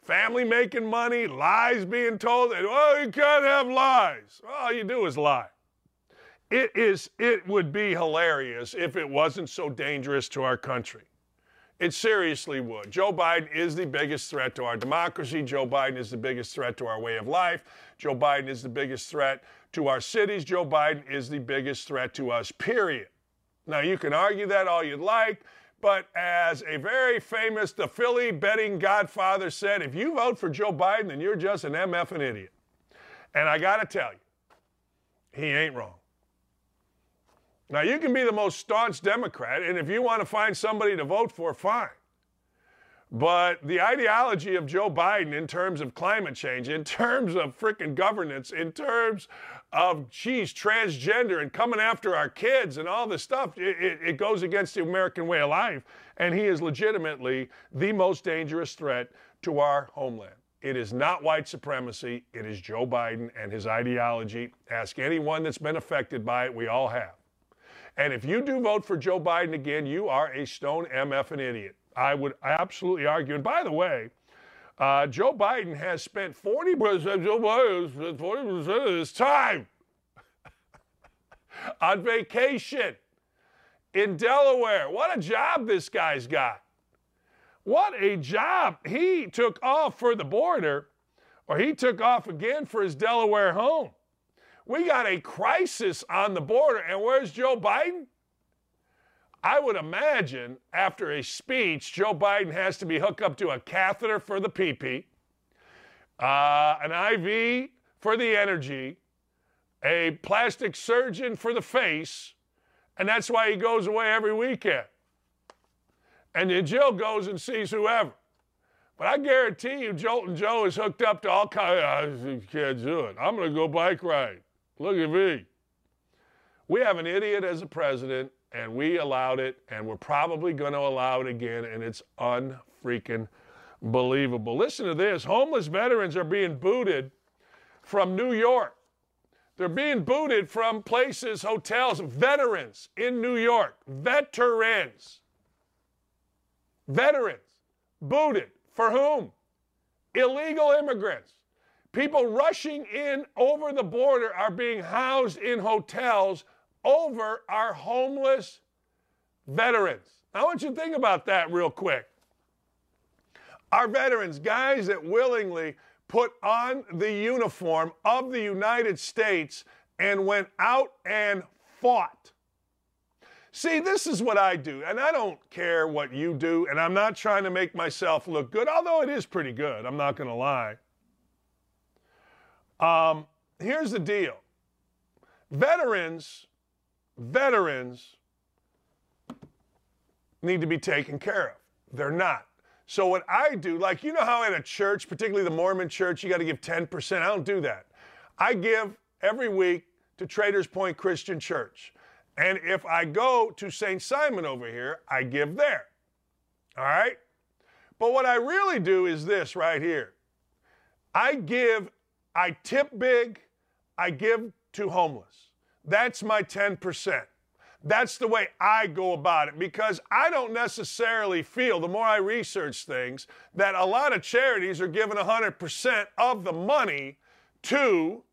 Family making money, lies being told. Oh, you can't have lies. All you do is lie. It is it would be hilarious if it wasn't so dangerous to our country. It seriously would. Joe Biden is the biggest threat to our democracy. Joe Biden is the biggest threat to our way of life. Joe Biden is the biggest threat to our cities. Joe Biden is the biggest threat to us, period. Now, you can argue that all you'd like, but as a very famous, the Philly betting godfather said, if you vote for Joe Biden, then you're just an MF and idiot. And I got to tell you, he ain't wrong. Now, you can be the most staunch Democrat, and if you want to find somebody to vote for, fine. But the ideology of Joe Biden in terms of climate change, in terms of freaking governance, in terms of, geez, transgender and coming after our kids and all this stuff, it, it, goes against the American way of life. And he is legitimately the most dangerous threat to our homeland. It is not white supremacy, it is Joe Biden and his ideology. Ask anyone that's been affected by it, we all have. And if you do vote for Joe Biden again, you are a stone MF an idiot. I would absolutely argue. And by the way, uh, Joe Biden has spent 40%, Joe Biden spent 40% of his time on vacation in Delaware. What a job this guy's got. What a job. He took off for the border, or he took off again for his Delaware home. We got a crisis on the border, and where's Joe Biden? I would imagine after a speech, Joe Biden has to be hooked up to a catheter for the PP, uh, an IV for the energy, a plastic surgeon for the face, and that's why he goes away every weekend. And then Jill goes and sees whoever. But I guarantee you, Jolton Joe is hooked up to all kinds of, I can't do it. I'm going to go bike ride. Look at me. We have an idiot as a president, and we allowed it, and we're probably going to allow it again, and it's unfreaking believable. Listen to this homeless veterans are being booted from New York. They're being booted from places, hotels, veterans in New York. Veterans. Veterans. Booted. For whom? Illegal immigrants. People rushing in over the border are being housed in hotels over our homeless veterans. I want you to think about that real quick. Our veterans, guys that willingly put on the uniform of the United States and went out and fought. See, this is what I do, and I don't care what you do, and I'm not trying to make myself look good, although it is pretty good, I'm not going to lie. Um, here's the deal veterans, veterans need to be taken care of. They're not. So, what I do, like, you know how in a church, particularly the Mormon church, you got to give 10%? I don't do that. I give every week to Traders Point Christian Church. And if I go to St. Simon over here, I give there. All right? But what I really do is this right here I give I tip big, I give to homeless. That's my 10%. That's the way I go about it because I don't necessarily feel, the more I research things, that a lot of charities are giving 100% of the money to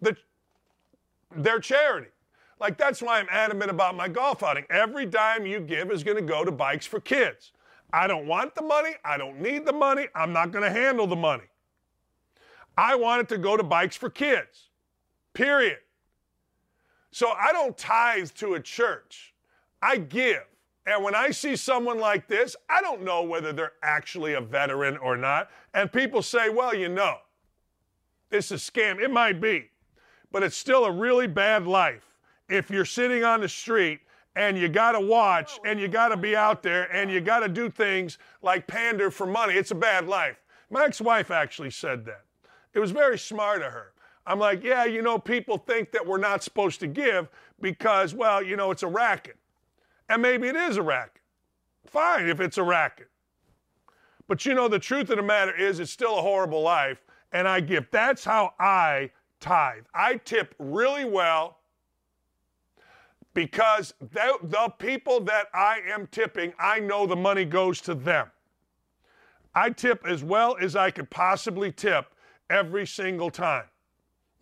the, their charity. Like, that's why I'm adamant about my golf outing. Every dime you give is going to go to Bikes for Kids. I don't want the money. I don't need the money. I'm not going to handle the money. I want it to go to Bikes for Kids, period. So I don't tithe to a church. I give. And when I see someone like this, I don't know whether they're actually a veteran or not. And people say, well, you know, this is a scam. It might be, but it's still a really bad life if you're sitting on the street and you got to watch and you got to be out there and you got to do things like pander for money. It's a bad life. My ex wife actually said that. It was very smart of her. I'm like, yeah, you know, people think that we're not supposed to give because, well, you know, it's a racket. And maybe it is a racket. Fine if it's a racket. But you know, the truth of the matter is, it's still a horrible life, and I give. That's how I tithe. I tip really well because the, the people that I am tipping, I know the money goes to them. I tip as well as I could possibly tip every single time.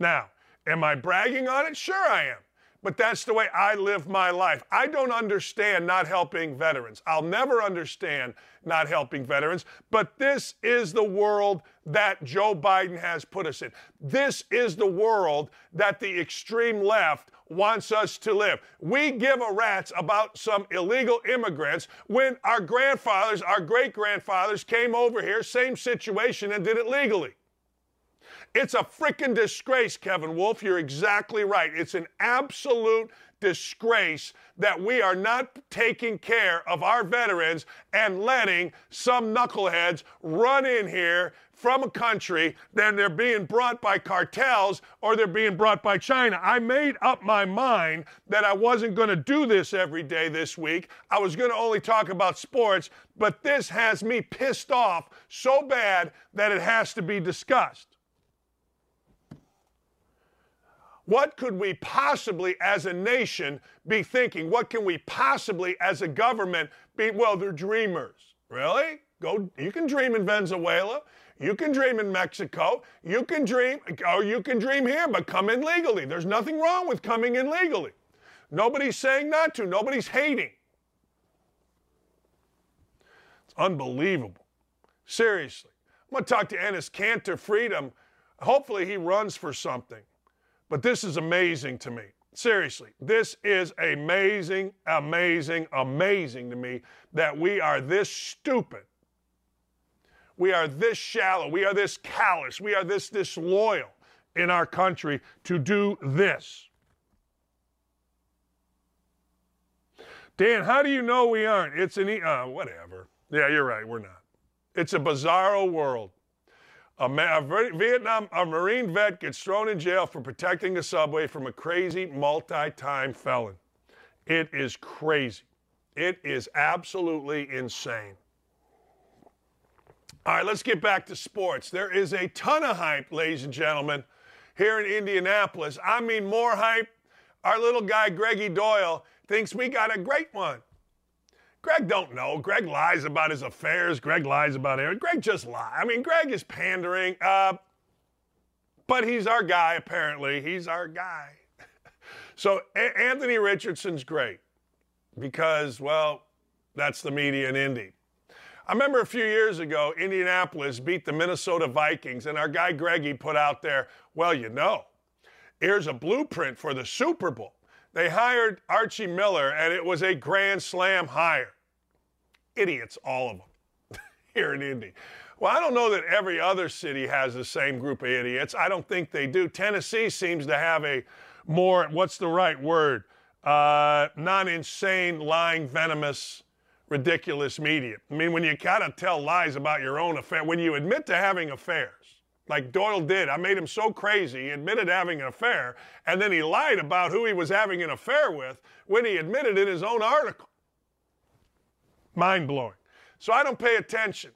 Now, am I bragging on it? Sure, I am. But that's the way I live my life. I don't understand not helping veterans. I'll never understand not helping veterans. But this is the world that Joe Biden has put us in. This is the world that the extreme left wants us to live. We give a rat's about some illegal immigrants when our grandfathers, our great grandfathers came over here, same situation, and did it legally. It's a freaking disgrace, Kevin Wolf. You're exactly right. It's an absolute disgrace that we are not taking care of our veterans and letting some knuckleheads run in here from a country, then they're being brought by cartels or they're being brought by China. I made up my mind that I wasn't going to do this every day this week. I was going to only talk about sports, but this has me pissed off so bad that it has to be discussed. What could we possibly, as a nation, be thinking? What can we possibly, as a government, be? Well, they're dreamers. Really? Go. You can dream in Venezuela. You can dream in Mexico. You can dream, or you can dream here, but come in legally. There's nothing wrong with coming in legally. Nobody's saying not to. Nobody's hating. It's unbelievable. Seriously. I'm going to talk to Enes Kanter Freedom. Hopefully, he runs for something. But this is amazing to me. Seriously, this is amazing, amazing, amazing to me that we are this stupid. We are this shallow. We are this callous. We are this disloyal in our country to do this. Dan, how do you know we aren't? It's an, uh, whatever. Yeah, you're right. We're not. It's a bizarro world. A, a, Vietnam, a Marine vet gets thrown in jail for protecting a subway from a crazy multi-time felon. It is crazy. It is absolutely insane. All right, let's get back to sports. There is a ton of hype, ladies and gentlemen, here in Indianapolis. I mean, more hype. Our little guy, Greggy Doyle, thinks we got a great one. Greg don't know. Greg lies about his affairs. Greg lies about Aaron. Greg just lies. I mean, Greg is pandering. Uh, but he's our guy, apparently. He's our guy. so a- Anthony Richardson's great because, well, that's the media in Indy. I remember a few years ago, Indianapolis beat the Minnesota Vikings, and our guy Greggy put out there, well, you know, here's a blueprint for the Super Bowl. They hired Archie Miller, and it was a grand slam hire. Idiots, all of them, here in Indy. Well, I don't know that every other city has the same group of idiots. I don't think they do. Tennessee seems to have a more, what's the right word? Uh, non insane, lying, venomous, ridiculous media. I mean, when you kind of tell lies about your own affair, when you admit to having affairs, like Doyle did. I made him so crazy, he admitted having an affair, and then he lied about who he was having an affair with when he admitted in his own article. Mind blowing. So I don't pay attention,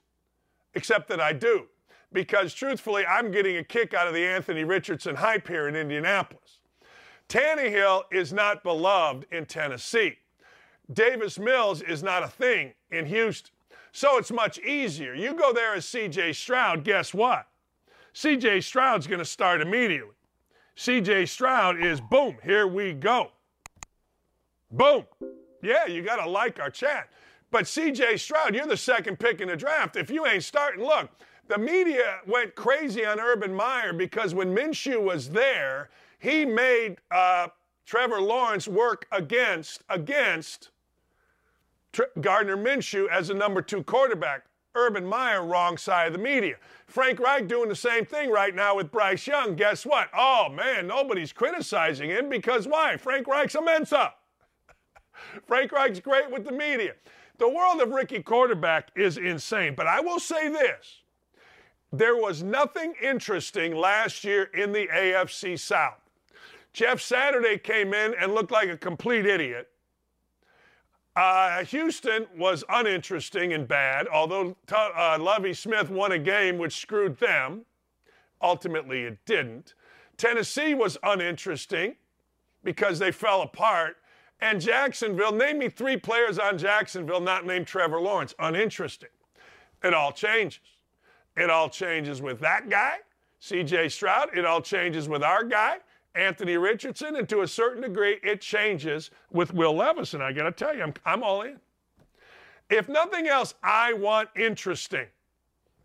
except that I do, because truthfully, I'm getting a kick out of the Anthony Richardson hype here in Indianapolis. Tannehill is not beloved in Tennessee. Davis Mills is not a thing in Houston. So it's much easier. You go there as CJ Stroud, guess what? CJ Stroud's going to start immediately. CJ Stroud is boom, here we go. Boom. Yeah, you got to like our chat. But CJ Stroud, you're the second pick in the draft. If you ain't starting, look, the media went crazy on Urban Meyer because when Minshew was there, he made uh, Trevor Lawrence work against against Gardner Minshew as a number two quarterback. Urban Meyer, wrong side of the media. Frank Reich doing the same thing right now with Bryce Young. Guess what? Oh, man, nobody's criticizing him because why? Frank Reich's a Mensa. Frank Reich's great with the media. The world of Ricky quarterback is insane. But I will say this there was nothing interesting last year in the AFC South. Jeff Saturday came in and looked like a complete idiot. Uh, Houston was uninteresting and bad, although uh, Lovie Smith won a game which screwed them. Ultimately, it didn't. Tennessee was uninteresting because they fell apart. And Jacksonville, name me three players on Jacksonville not named Trevor Lawrence. Uninteresting. It all changes. It all changes with that guy, CJ Stroud. It all changes with our guy, Anthony Richardson. And to a certain degree, it changes with Will Levis. And I got to tell you, I'm, I'm all in. If nothing else, I want interesting.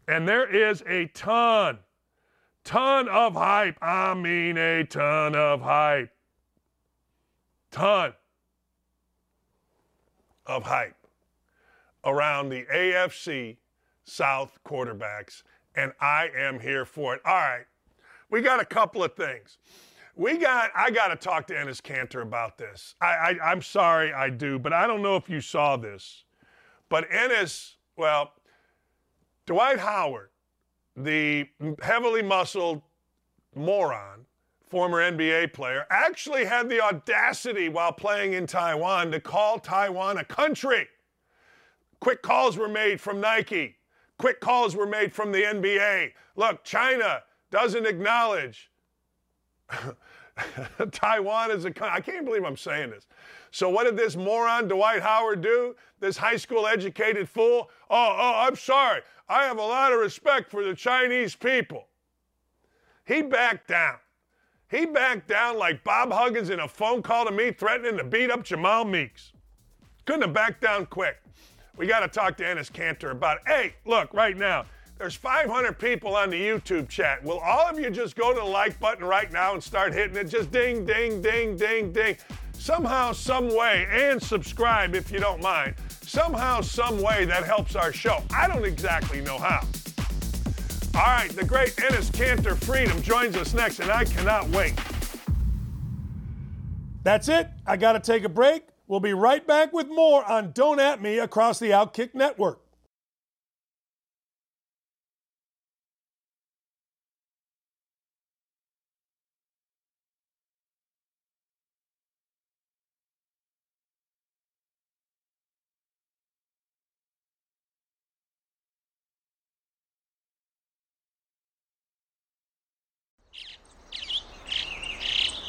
And there is a ton, ton of hype. I mean, a ton of hype. Ton of hype around the AFC South quarterbacks, and I am here for it. All right, we got a couple of things. We got, I got to talk to Enes Kanter about this. I, I, I'm sorry, I do, but I don't know if you saw this. But Enes, well, Dwight Howard, the heavily muscled moron, former NBA player, actually had the audacity while playing in Taiwan to call Taiwan a country. Quick calls were made from Nike. Quick calls were made from the NBA. Look, China doesn't acknowledge Taiwan is a country. I can't believe I'm saying this. So, what did this moron Dwight Howard do? This high school educated fool? Oh, oh, I'm sorry. I have a lot of respect for the Chinese people. He backed down. He backed down like Bob Huggins in a phone call to me threatening to beat up Jamal Meeks. Couldn't have backed down quick. We got to talk to Enes Kanter about it. Hey, look, right now, there's 500 people on the YouTube chat. Will all of you just go to the like button right now and start hitting it? Just ding, ding, ding, ding, ding. Somehow, some way, and subscribe if you don't mind. Somehow, some way that helps our show. I don't exactly know how. All right, the great Enes Kanter Freedom joins us next, and I cannot wait. That's it. I got to take a break. We'll be right back with more on Don't At Me across the Outkick Network.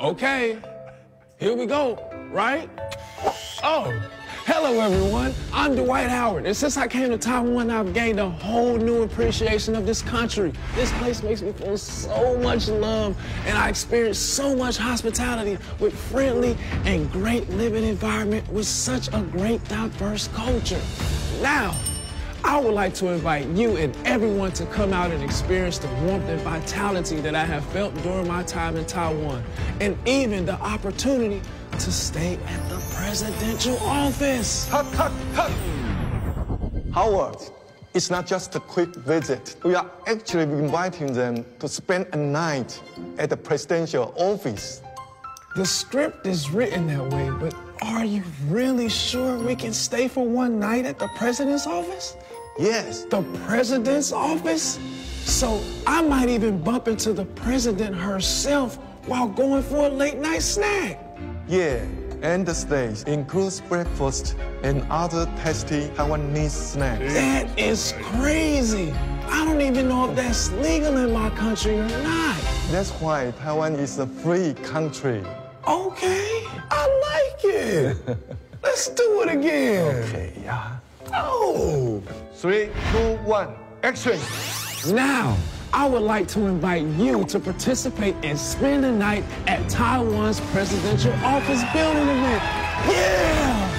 Okay, here we go, right? Oh, hello everyone. I'm Dwight Howard, and since I came to Taiwan, I've gained a whole new appreciation of this country. This place makes me feel so much love, and I experience so much hospitality with friendly and great living environment with such a great diverse culture. Now, I would like to invite you and everyone to come out and experience the warmth and vitality that I have felt during my time in Taiwan, and even the opportunity to stay at the presidential office. Hut, hut. Howard, it's not just a quick visit. We are actually inviting them to spend a night at the presidential office. The script is written that way, but are you really sure we can stay for one night at the president's office? Yes. The president's office? So I might even bump into the president herself while going for a late night snack. Yeah, and the stays includes breakfast and other tasty Taiwanese snacks. That is crazy. I don't even know if that's legal in my country or not. That's why Taiwan is a free country. Okay, I like it. Let's do it again. Okay, yeah. Oh. Three, two, one, action. Now, I would like to invite you to participate and spend the night at Taiwan's presidential office building event. Yeah!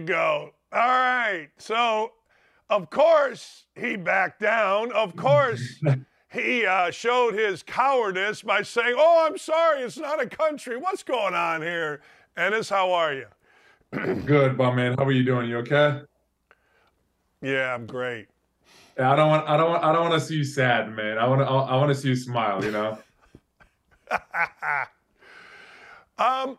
Go. All right. So, of course, he backed down. Of course, he uh, showed his cowardice by saying, Oh, I'm sorry, it's not a country. What's going on here? Enes, how are you? Good, my man. How are you doing? You okay? Yeah, I'm great. Yeah, I don't want. I don't. Want, I don't want to see you sad, man. I want to. I want to see you smile. You know. um,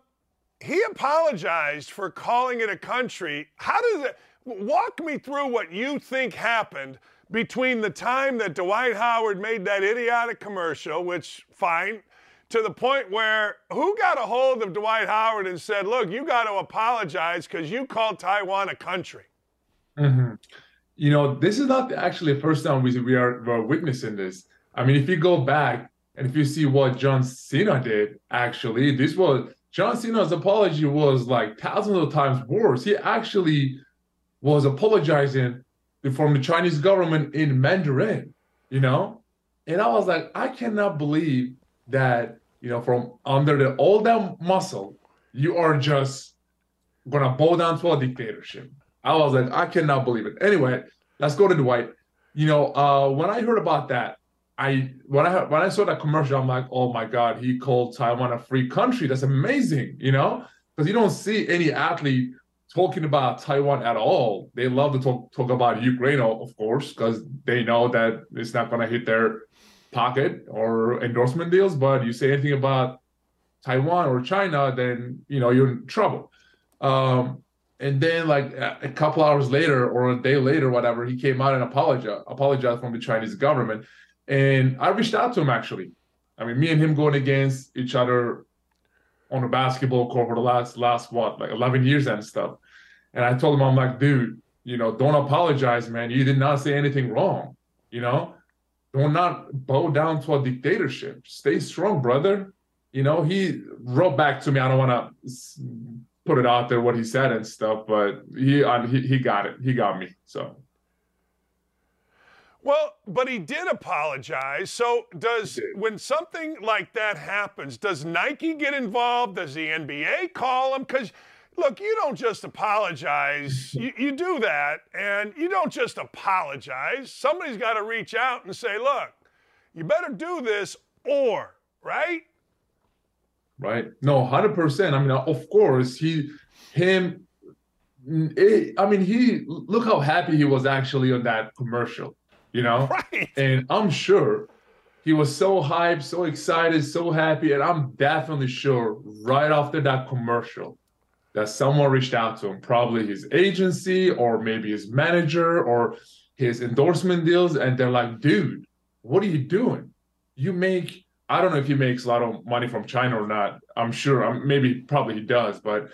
he apologized for calling it a country. How does it? Walk me through what you think happened between the time that Dwight Howard made that idiotic commercial, which fine, to the point where who got a hold of Dwight Howard and said, "Look, you got to apologize because you called Taiwan a country." Mm-hmm. You know, this is not actually the first time we we are, we are witnessing this. I mean, if you go back and if you see what John Cena did, actually, this was John Cena's apology was like thousands of times worse. He actually was apologizing from the Chinese government in Mandarin, you know? And I was like, I cannot believe that, you know, from under the all that muscle, you are just gonna bow down to a dictatorship. I was like, I cannot believe it. Anyway, let's go to Dwight. You know, uh, when I heard about that, I when I when I saw that commercial, I'm like, oh my god, he called Taiwan a free country. That's amazing, you know, because you don't see any athlete talking about Taiwan at all. They love to talk talk about Ukraine, of course, because they know that it's not going to hit their pocket or endorsement deals. But you say anything about Taiwan or China, then you know you're in trouble. Um, and then like a couple hours later or a day later, whatever, he came out and apologized, apologized from the Chinese government. And I reached out to him actually. I mean, me and him going against each other on a basketball court for the last last what, like 11 years and stuff. And I told him, I'm like, dude, you know, don't apologize, man. You did not say anything wrong. You know, do not not bow down to a dictatorship. Stay strong, brother. You know, he wrote back to me. I don't want to put it out there what he said and stuff, but he he he got it. He got me. So. Well, but he did apologize. So does when something like that happens, does Nike get involved? Does the NBA call him? Because look, you don't just apologize. you, you do that, and you don't just apologize. Somebody's got to reach out and say, look, you better do this, or right? Right. No, hundred percent. I mean, uh, of course, he, him. It, eh, I mean, he look how happy he was actually on that commercial you know? Right. And I'm sure he was so hyped, so excited, so happy. And I'm definitely sure right after that commercial that someone reached out to him, probably his agency or maybe his manager or his endorsement deals. And they're like, dude, what are you doing? You make, I don't know if he makes a lot of money from China or not. I'm sure, I'm, maybe, probably he does, but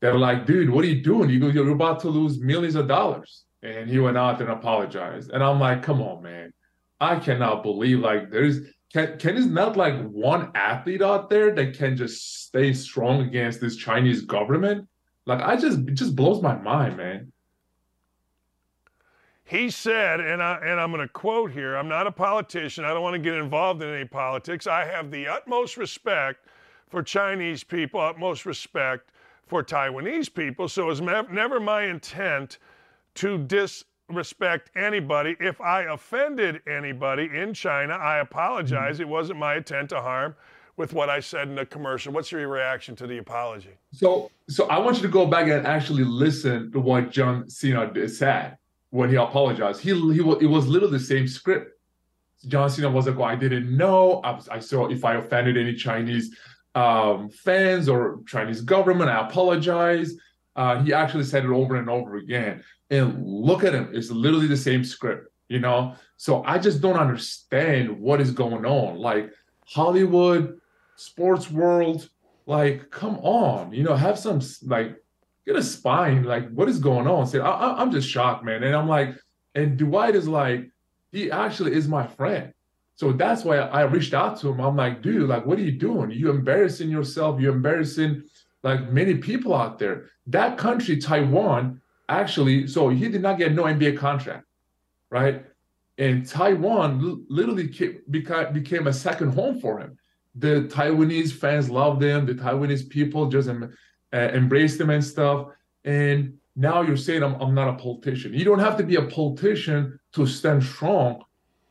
they're like, dude, what are you doing? You, you're about to lose millions of dollars and he went out and apologized. And I'm like, come on, man. I cannot believe like there's can can is not like one athlete out there that can just stay strong against this Chinese government. Like I just it just blows my mind, man. He said, and I and I'm going to quote here. I'm not a politician. I don't want to get involved in any politics. I have the utmost respect for Chinese people, utmost respect for Taiwanese people. So it's never my intent to disrespect anybody. If I offended anybody in China, I apologize. Mm-hmm. It wasn't my intent to harm with what I said in the commercial. What's your reaction to the apology? So, so I want you to go back and actually listen to what John Cena said when he apologized. He, he it was literally the same script. John Cena was like, oh, I didn't know. I, I saw if I offended any Chinese um, fans or Chinese government, I apologize. Uh, he actually said it over and over again. And look at him; it's literally the same script, you know. So I just don't understand what is going on. Like Hollywood, sports world, like come on, you know, have some like get a spine. Like what is going on? Say, I, I'm just shocked, man. And I'm like, and Dwight is like, he actually is my friend. So that's why I reached out to him. I'm like, dude, like, what are you doing? You embarrassing yourself. You're embarrassing like many people out there. That country, Taiwan, actually, so he did not get no NBA contract, right? And Taiwan literally became, became a second home for him. The Taiwanese fans loved him. The Taiwanese people just uh, embraced him and stuff. And now you're saying I'm, I'm not a politician. You don't have to be a politician to stand strong,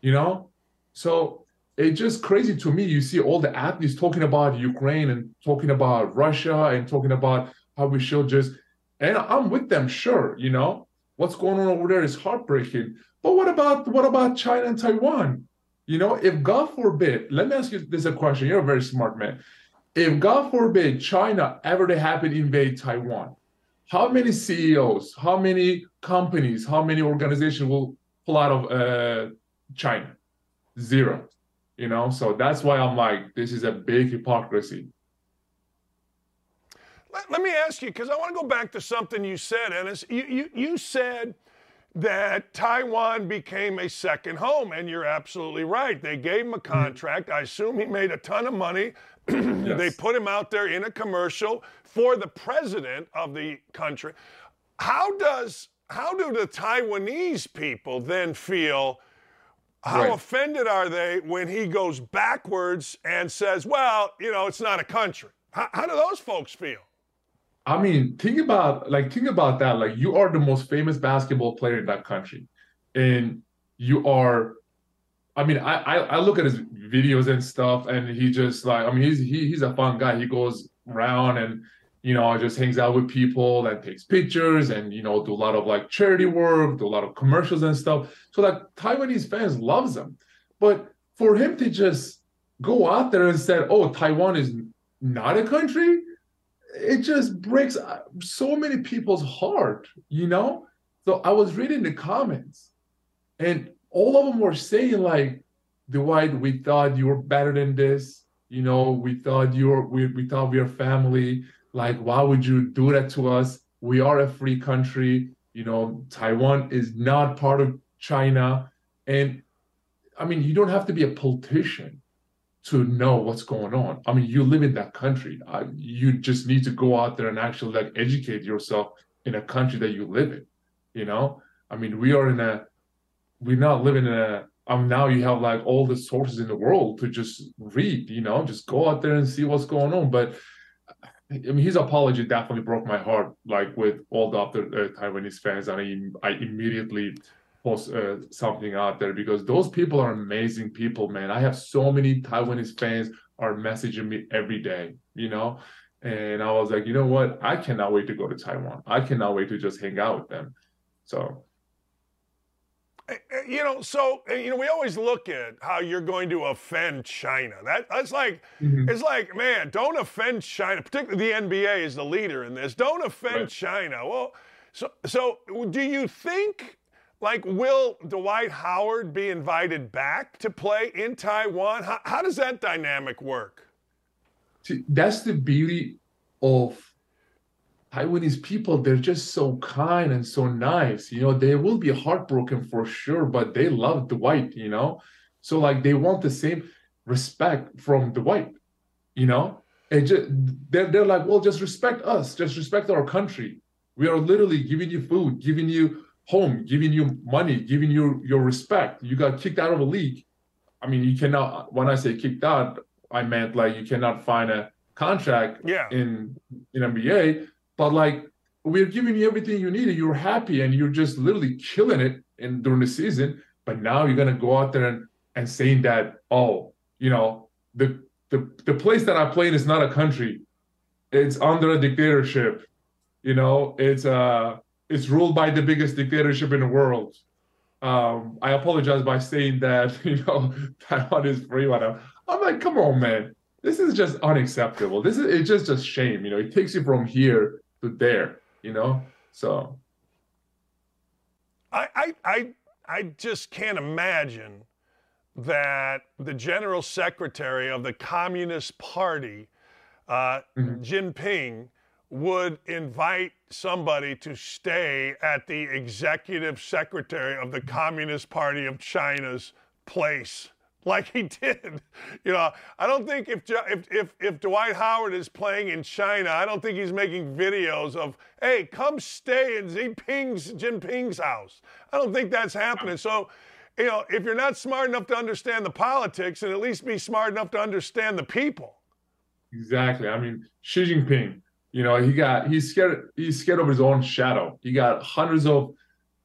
you know? So it's just crazy to me. You see all the athletes talking about Ukraine and talking about Russia and talking about how we should just, and I'm with them, sure, you know, what's going on over there is heartbreaking. But what about what about China and Taiwan? You know, if God forbid, let me ask you this a question. You're a very smart man. If God forbid China ever to happen invade Taiwan, how many CEOs, how many companies, how many organizations will pull out of uh, China? Zero. You know, so that's why I'm like, this is a big hypocrisy. Let, let me ask you, because I want to go back to something you said, Enes. You, you, you said that Taiwan became a second home, and you're absolutely right. They gave him a mm-hmm. contract. I assume he made a ton of money. yes. They put him out there in a commercial for the president of the country. How does how do the Taiwanese people then feel? How right. offended are they when he goes backwards and says, "Well, you know, it's not a country"? How, how do those folks feel? I mean, think about like think about that. Like you are the most famous basketball player in that country, and you are. I mean, I I, I look at his videos and stuff, and he just like I mean, he's he, he's a fun guy. He goes around and you know just hangs out with people and takes pictures and you know do a lot of like charity work, do a lot of commercials and stuff. So like Taiwanese fans loves him, but for him to just go out there and say, "Oh, Taiwan is not a country," it just breaks uh, so many people's heart, you know? So I was reading the comments and all of them were saying like, Dwight, we thought you were better than this. You know, we thought you were, we, we thought we are family. Like, why would you do that to us? We are a free country. You know, Taiwan is not part of China. And I mean, you don't have to be a politician to know what's going on. I mean, you live in that country. Uh, you just need to go out there and actually like educate yourself in a country that you live in. You know, I mean, we are in a, we're not living in a. Um, now you have like all the sources in the world to just read. You know, just go out there and see what's going on. But I mean, his apology definitely broke my heart. Like with all the other uh, Taiwanese fans, and I, I immediately post uh, something out there because those people are amazing people, man. I have so many Taiwanese fans are messaging me every day, you know. And I was like, you know what? I cannot wait to go to Taiwan. I cannot wait to just hang out with them. So eh, eh, you know, so eh, you know, we always look at how you're going to offend China. That that's like mm-hmm. it's like, man, don't offend China. Particularly the NBA is the leader in this. Don't offend right. China. Well, so so do you think like, will Dwight Howard be invited back to play in Taiwan? How, how does that dynamic work? See, that's the beauty of Taiwanese people. They're just so kind and so nice. You know, they will be heartbroken for sure, but they love Dwight, you know? So, like, they want the same respect from Dwight, you know? And just, they're, they're like, well, just respect us, just respect our country. We are literally giving you food, giving you home, giving you money, giving you your respect. You got kicked out of a league. I mean, you cannot. When I say kicked out, I meant like you cannot find a contract yeah. in in NBA. But like we're giving you everything you need, and you're happy, and you're just literally killing it in during the season. But now you're gonna go out there and and saying that, oh, you know, the the the place that I play in is not a country. It's under a dictatorship. You know, it's uh it's ruled by the biggest dictatorship in the world. um, I apologize by saying that you know Taiwan is free. Whatever. I'm like, come on, man. This is just unacceptable. This is it's just a shame. You know, it takes you from here to there. You know, so. I I I, I just can't imagine that the general secretary of the Communist Party, uh, Mm-hmm. Jinping, would invite somebody to stay at the executive secretary of the Communist Party of China's place. Like he did, you know. I don't think if if if if Dwight Howard is playing in China, I don't think he's making videos of, "Hey, come stay in Xi Jinping's Jinping's house." I don't think that's happening. So, you know, if you're not smart enough to understand the politics, and at least be smart enough to understand the people. Exactly. I mean, Xi Jinping, you know, he got he's scared he's scared of his own shadow. He got hundreds of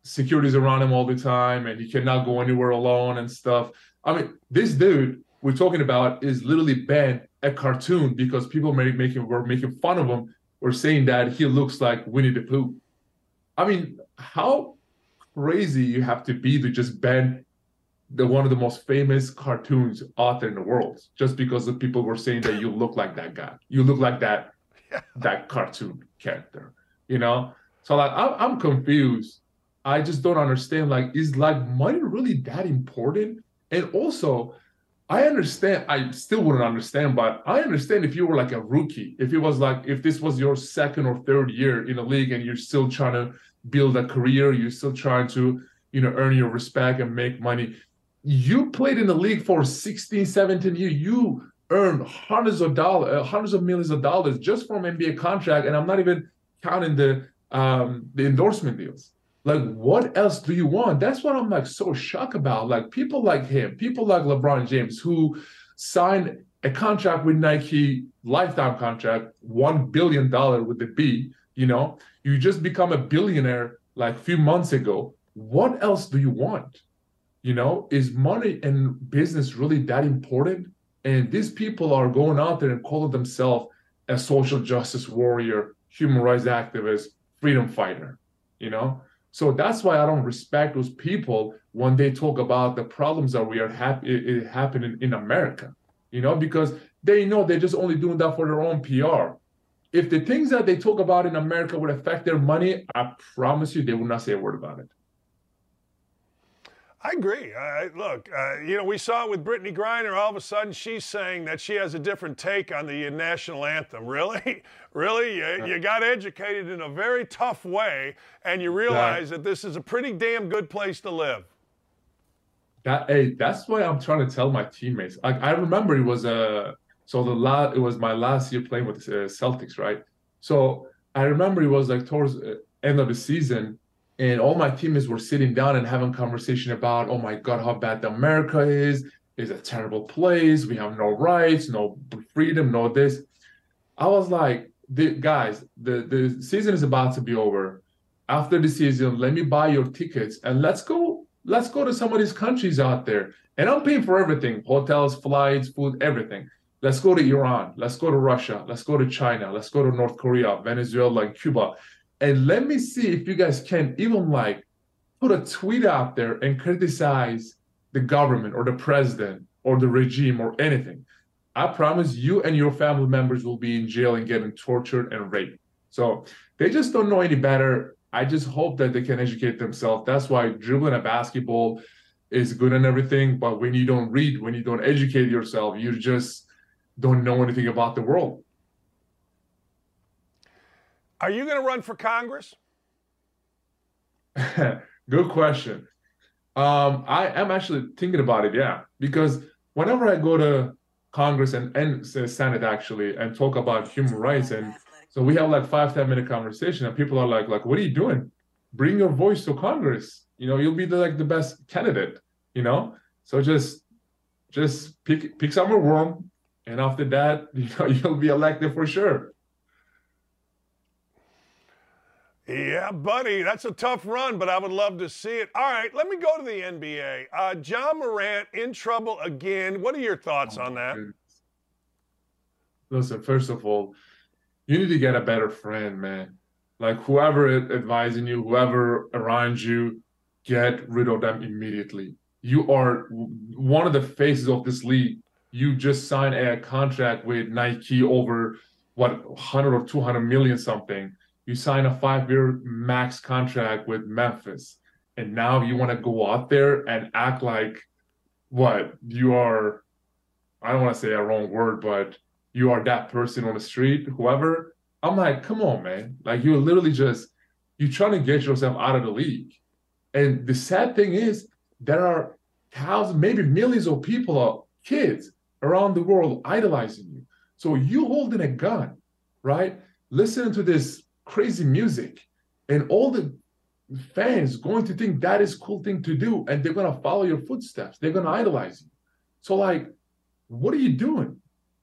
securities around him all the time and he cannot go anywhere alone and stuff. I mean, this dude we're talking about is literally banned a cartoon because people made making were making fun of him or saying that he looks like Winnie the Pooh. I mean, how crazy you have to be to just ban the one of the most famous cartoons out there in the world just because the people were saying that you look like that guy you look like that that cartoon character you know? So like I'm, I'm confused. I just don't understand like is like money really that important? And also i understand i still wouldn't understand but i understand if you were like a rookie if it was like if this was your second or third year in the league and you're still trying to build a career you're still trying to you know earn your respect and make money. You played in the league for 16 17 years. You earned hundreds of dollars uh, hundreds of millions of dollars just from nba contract and i'm not even counting the um the endorsement deals. Like what else do you want? That's what i'm like so shocked about. Like people like him people like lebron james who signed a contract with nike lifetime contract one billion dollar with the b you know? You just become a billionaire like a few months ago. What else do you want? You know is money and business really that important and these people are going out there and calling themselves a social justice warrior human rights activist freedom fighter you know? So that's why i don't respect those people when they talk about the problems that we are happening in america you know? Because they know they're just only doing that for their own pr if the things that they talk about in america would affect their money i promise you they will not say a word about it I agree. I, look, uh, you know, we saw it with Brittney Griner. All of a sudden, she's saying that she has a different take on the national anthem. Really, really, you, you got educated in a very tough way, and you realize that this is a pretty damn good place to live. That hey, that's why I'm trying to tell my teammates. Like I remember it was uh so the last it was my last year playing with the uh, Celtics, right? So I remember it was like towards uh, end of the season, and all my teammates were sitting down and having conversation about, oh my god, how bad the America is. It's a terrible place. We have no rights, no freedom, no this. I was like, the guys, the the season is about to be over. After the season, let me buy your tickets and let's go. Let's go to some of these countries out there. And I'm paying for everything: hotels, flights, food, everything. Let's go to Iran. Let's go to Russia. Let's go to China. Let's go to North Korea, Venezuela, and Cuba. And let me see if you guys can even like put a tweet out there and criticize the government or the president or the regime or anything. I promise you and your family members will be in jail and getting tortured and raped. So they just don't know any better. I just hope that they can educate themselves. That's why dribbling a basketball is good and everything. But when you don't read, when you don't educate yourself, you just don't know anything about the world. Are you going to run for Congress? Good question. Um, I am actually thinking about it, yeah, because whenever I go to Congress and, and Senate actually and talk about human rights, and so we have like five, 10 minute conversation, and people are like, like, what are you doing? Bring your voice to Congress. You know, you'll be the like the best candidate, you know? So just just pick pick somewhere warm, and after that, you know, you'll be elected for sure. Yeah, buddy, that's a tough run, but I would love to see it. All right, let me go to the NBA. Uh, Ja Morant in trouble again. What are your thoughts on that? Listen, first of all, you need to get a better friend, man. Like whoever advising you, whoever around you, get rid of them immediately. You are one of the faces of this league. You just signed a contract with Nike over what 100 or 200 million something. You sign a five-year max contract with Memphis, and now you want to go out there and act like what you are. I don't want to say a wrong word, but you are that person on the street, whoever. I'm like, come on, man. Like you're literally just you're trying to get yourself out of the league. And the sad thing is, there are thousands, maybe millions of people, uh, kids around the world idolizing you. So you holding a gun, right? Listening to this crazy music, and all the fans going to think that is cool thing to do, and they're gonna follow your footsteps. They're gonna idolize you. So like, what are you doing?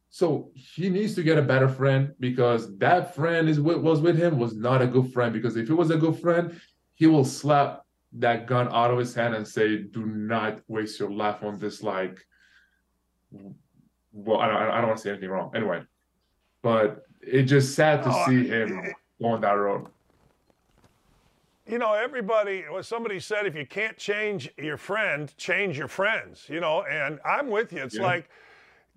So he needs to get a better friend because that friend is what was with him was not a good friend. Because if it was a good friend, he will slap that gun out of his hand and say, "Do not waste your life on this." Like, well, I don't, I don't want to say anything wrong. Anyway, but it's just sad to Oh, see him going that road. You know, everybody, well, somebody said if you can't change your friend, change your friends, you know, and I'm with you. It's Yeah. like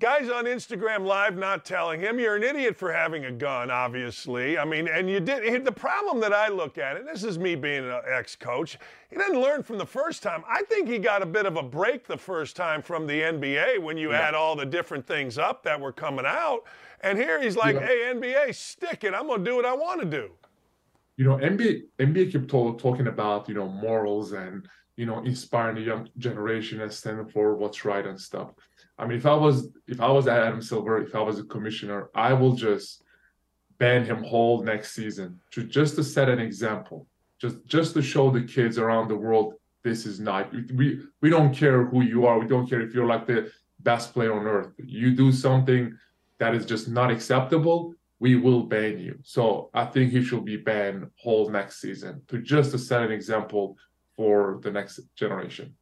guys on Instagram Live not telling him you're an idiot for having a gun, obviously. I mean, and you did. The problem that I look at, and this is me being an ex coach, he didn't learn from the first time. I think he got a bit of a break the first time from the NBA when you add all the different things up that were coming out. And here he's like, Yeah. hey, NBA, stick it. I'm going to do what I want to do. you know, NBA NBA kept talking about you know morals and you know inspiring the young generation and standing for what's right and stuff. I mean, if I was if I was Adam Silver, if I was a commissioner, I will just ban him whole next season to just to set an example, just just to show the kids around the world this is not we we don't care who you are, we don't care if you're like the best player on earth. You do something that is just not acceptable, we will ban you. So I think he should be banned whole next season to just to set an example for the next generation.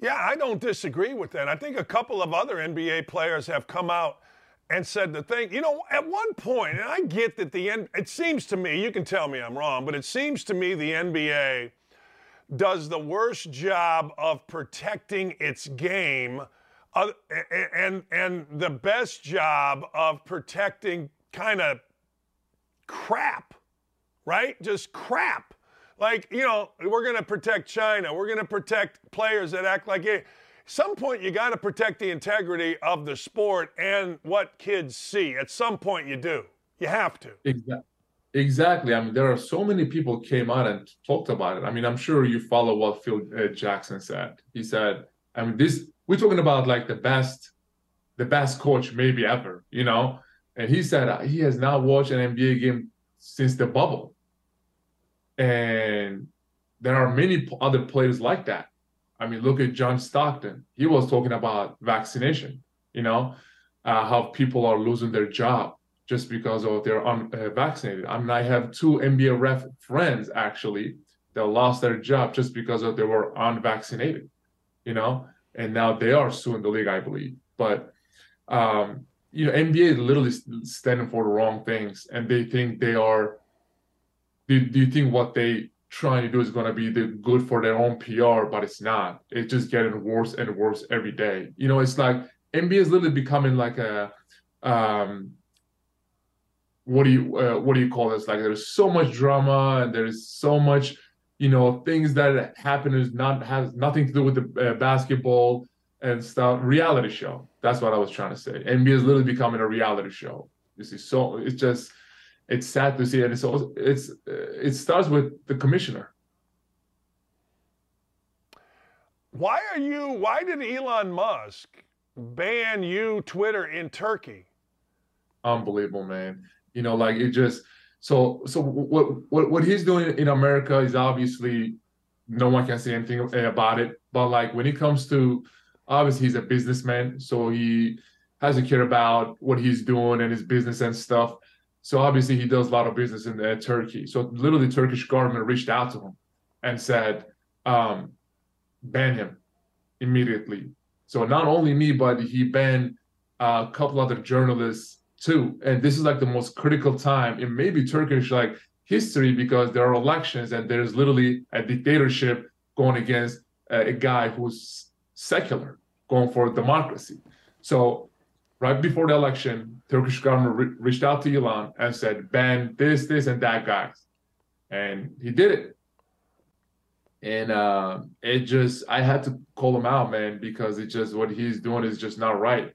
Yeah, I don't disagree with that. I think a couple of other NBA players have come out and said the thing. You know, at one point, and I get that the end. It seems to me, you can tell me I'm wrong, but it seems to me the NBA does the worst job of protecting its game, uh, and and the best job of protecting kind of crap, right? Just crap. Like, you know, we're going to protect China. We're going to protect players that act like it. Some point you got to protect the integrity of the sport and what kids see. At some point you do. You have to. Exactly. Exactly. I mean, there are so many people came out and talked about it. I mean, I'm sure you follow what Phil uh, Jackson said. He said, I mean, this we're talking about like the best, the best coach maybe ever, you know. And he said uh, he has not watched an NBA game since the bubble. And there are many other players like that. I mean, look at John Stockton. He was talking about vaccination, you know, uh, how people are losing their job just because of they're unvaccinated. I mean, I have two NBA ref friends actually that lost their job just because of they were unvaccinated, you know, and now they are suing the league, I believe. But um, you know, NBA is literally standing for the wrong things, and they think they are. Do, do you think what they trying to do is going to be the good for their own PR? But it's not. It's just getting worse and worse every day. You know, it's like NBA is literally becoming like a um, what do you uh, what do you call this? Like there's so much drama and there's so much you know things that happen is not has nothing to do with the uh, basketball and stuff. Reality show. That's what I was trying to say. NBA is literally becoming a reality show. You see, so it's just it's sad to see, and it's also it's uh, it starts with the commissioner. Why are you why did Elon Musk ban you Twitter in Turkey? unbelievable man you know like it just so so what what what he's doing in america is obviously no one can say anything about it but like when it comes to obviously he's a businessman so he has to care about what he's doing and his business and stuff so obviously he does a lot of business in uh, turkey so literally turkish government reached out to him and said um ban him immediately so not only me but he banned a couple other journalists too. And this is like the most critical time. in maybe Turkish, like history because there are elections and there's literally a dictatorship going against a, a guy who's secular, going for democracy. So right before the election, Turkish government re- reached out to Elon and said, ban this, this, and that guys. And he did it. And uh, it just, I had to call him out, man, because it just, what he's doing is just not right.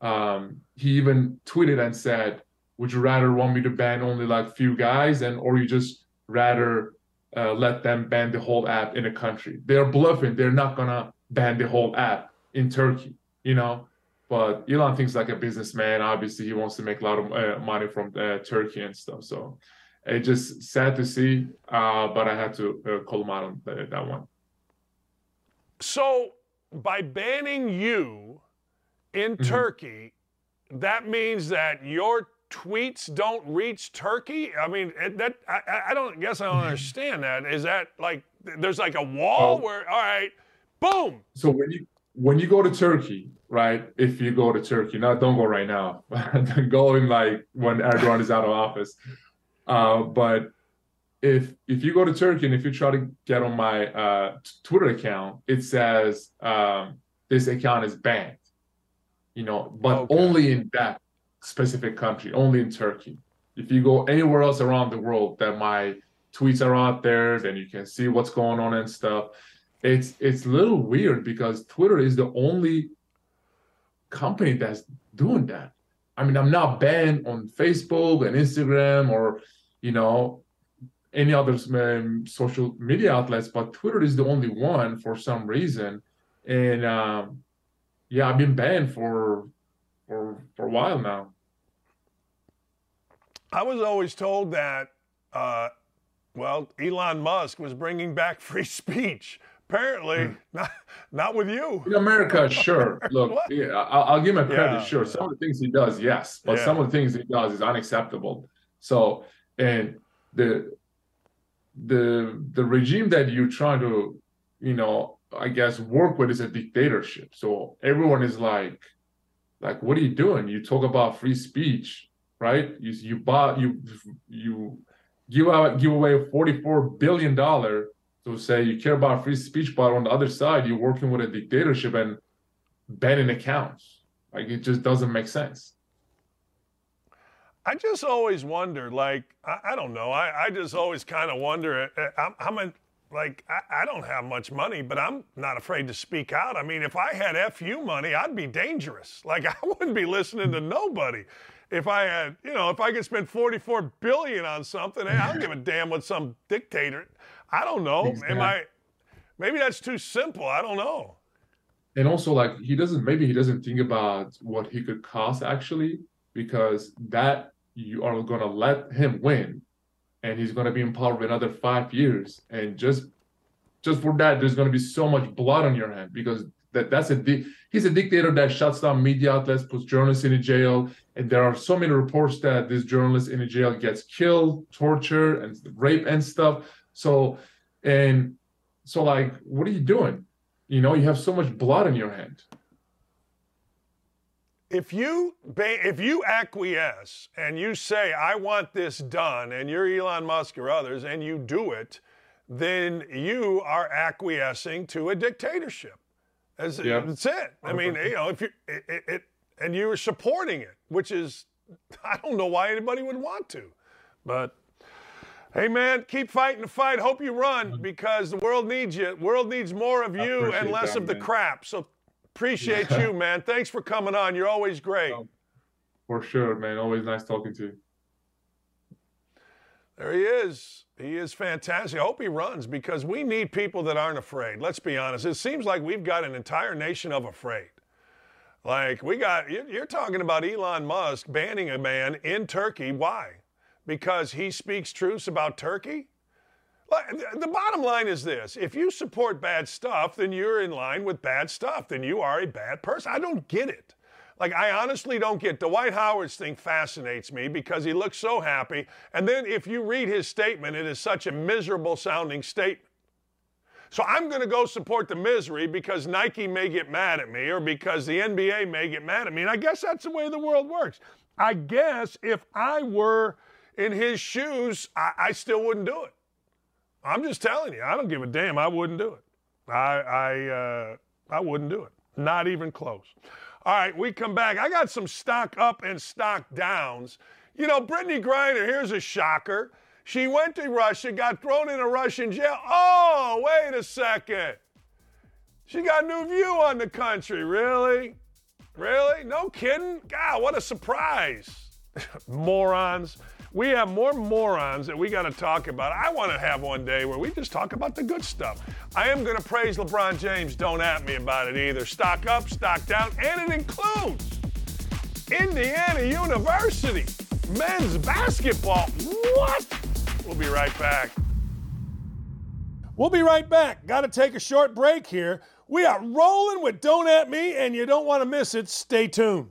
Um, he even tweeted and said, would you rather want me to ban only like few guys and, or you just rather uh, let them ban the whole app in a country? They're bluffing. They're not gonna ban the whole app in Turkey, you know? But Elon thinks like a businessman. Obviously, he wants to make a lot of uh, money from uh, Turkey and stuff. So it's just sad to see, uh, but I had to uh, call him out on that, that one. So by banning you in Mm-hmm. Turkey, that means that your tweets don't reach Turkey. I mean, that I, I- I don't guess I don't understand that. Is that like there's like a wall Oh. where all right, boom. So when you when you go to Turkey, right? If you go to Turkey, now don't go right now. go in like when Erdogan is out of office. Uh, but if if you go to Turkey and if you try to get on my uh, Twitter account, it says um, this account is banned. You know, but only in that specific country, only in Turkey. If you go anywhere else around the world that my tweets are out there, then you can see what's going on and stuff. It's it's a little weird because Twitter is the only company that's doing that. I mean, I'm not banned on Facebook and Instagram or you know any other um, social media outlets, but Twitter is the only one for some reason. And um, yeah, I've been banned for for for a while now. I was always told that, uh, well, Elon Musk was bringing back free speech. Apparently, hmm. not not with you. In America, sure. Look, yeah, I'll, I'll give him credit. Yeah. Sure, some of the things he does, yes, but Yeah. some of the things he does is unacceptable. So, and the the the regime that you're trying to, you know, I guess work with is a dictatorship. So everyone is like, like, what are you doing? You talk about free speech, right? You you bought you you give out give away forty four billion dollar to say you care about free speech, but on the other side you're working with a dictatorship and banning accounts. Like it just doesn't make sense. I just always wonder, like, I, I don't know. I, I just always kind of wonder. I'm, I'm a, like, I, I don't have much money, but I'm not afraid to speak out. I mean, if I had FU money, I'd be dangerous. Like, I wouldn't be listening to nobody. If I had, you know, if I could spend 44 billion on something, hey, I don't give a damn what some dictator. I don't know. Am I? Maybe that's too simple. I don't know. and also like he doesn't maybe he doesn't think about what he could cost actually because that you are going to let him win and he's going to be in power for another five years and just just for that there's going to be so much blood on your hand because that that's a di- he's a dictator that shuts down media outlets puts journalists in jail and there are so many reports that this journalist in jail gets killed tortured and rape and stuff so and so like what are you doing you know you have so much blood in your hand if you if you acquiesce and you say I want this done and you're Elon Musk or others and you do it, then you are acquiescing to a dictatorship. That's, Yeah. that's it. I mean, you know, if you it, it, it and you're supporting it, which is I don't know why anybody would want to, but. Hey man, keep fighting the fight. Hope you run mm-hmm. because the world needs you. The world needs more of you and less that, of the man. crap. So appreciate you, man. Thanks for coming on. You're always great. Oh, for sure man always nice talking to you There he is. He is fantastic. I hope he runs because we need people that aren't afraid. Let's be honest. It seems like we've got an entire nation of afraid. Like we got, you're you're talking about Elon Musk banning a man in Turkey. Why? Because he speaks truths about Turkey? The bottom line is this if you support bad stuff, then you're in line with bad stuff. Then you are a bad person. I don't get it. Like, I honestly don't get Dwight Howard's thing fascinates me because he looks so happy. And then if you read his statement, it is such a miserable sounding statement. So I'm going to go support the misery because Nike may get mad at me or because the NBA may get mad at me. And I guess that's the way the world works. I guess if I were in his shoes, I, I still wouldn't do it. I'm just telling you, I don't give a damn. I wouldn't do it. I I uh, I wouldn't do it. Not even close. All right, we come back. I got some stock up and stock downs. You know, Brittney Griner, here's a shocker. She went to Russia, got thrown in a Russian jail. Oh, wait a second. She got a new view on the country. Really? Really? No kidding? God, what a surprise. Morons. We have more morons that we got to talk about. I want to have one day where we just talk about the good stuff. I am going to praise LeBron James. Don't at me about it either. Stock up, stock down, and it includes Indiana University men's basketball. What? We'll be right back. We'll be right back. Got to take a short break here. We are rolling with Don't At Me, and you don't want to miss it. Stay tuned.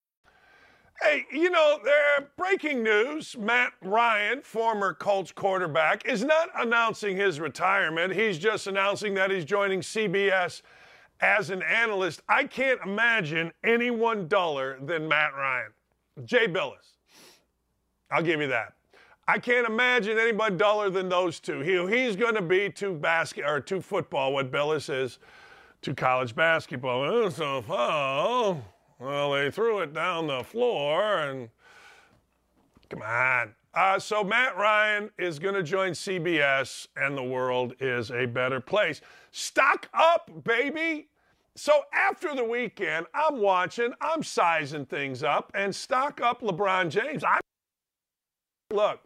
Hey, you know, there breaking news. Matt Ryan, former Colts quarterback, is not announcing his retirement. He's just announcing that he's joining CBS as an analyst. I can't imagine anyone duller than Matt Ryan. Jay Bilas. I'll give you that. I can't imagine anybody duller than those two. He, he's going to be to basket or to football what Bilas is to college basketball. Oh, so, oh, well, they threw it down the floor and come on. Uh, so Matt Ryan is going to join CBS, and the world is a better place. Stock up, baby. So after the weekend, I'm watching, I'm sizing things up, and stock up LeBron James. I look,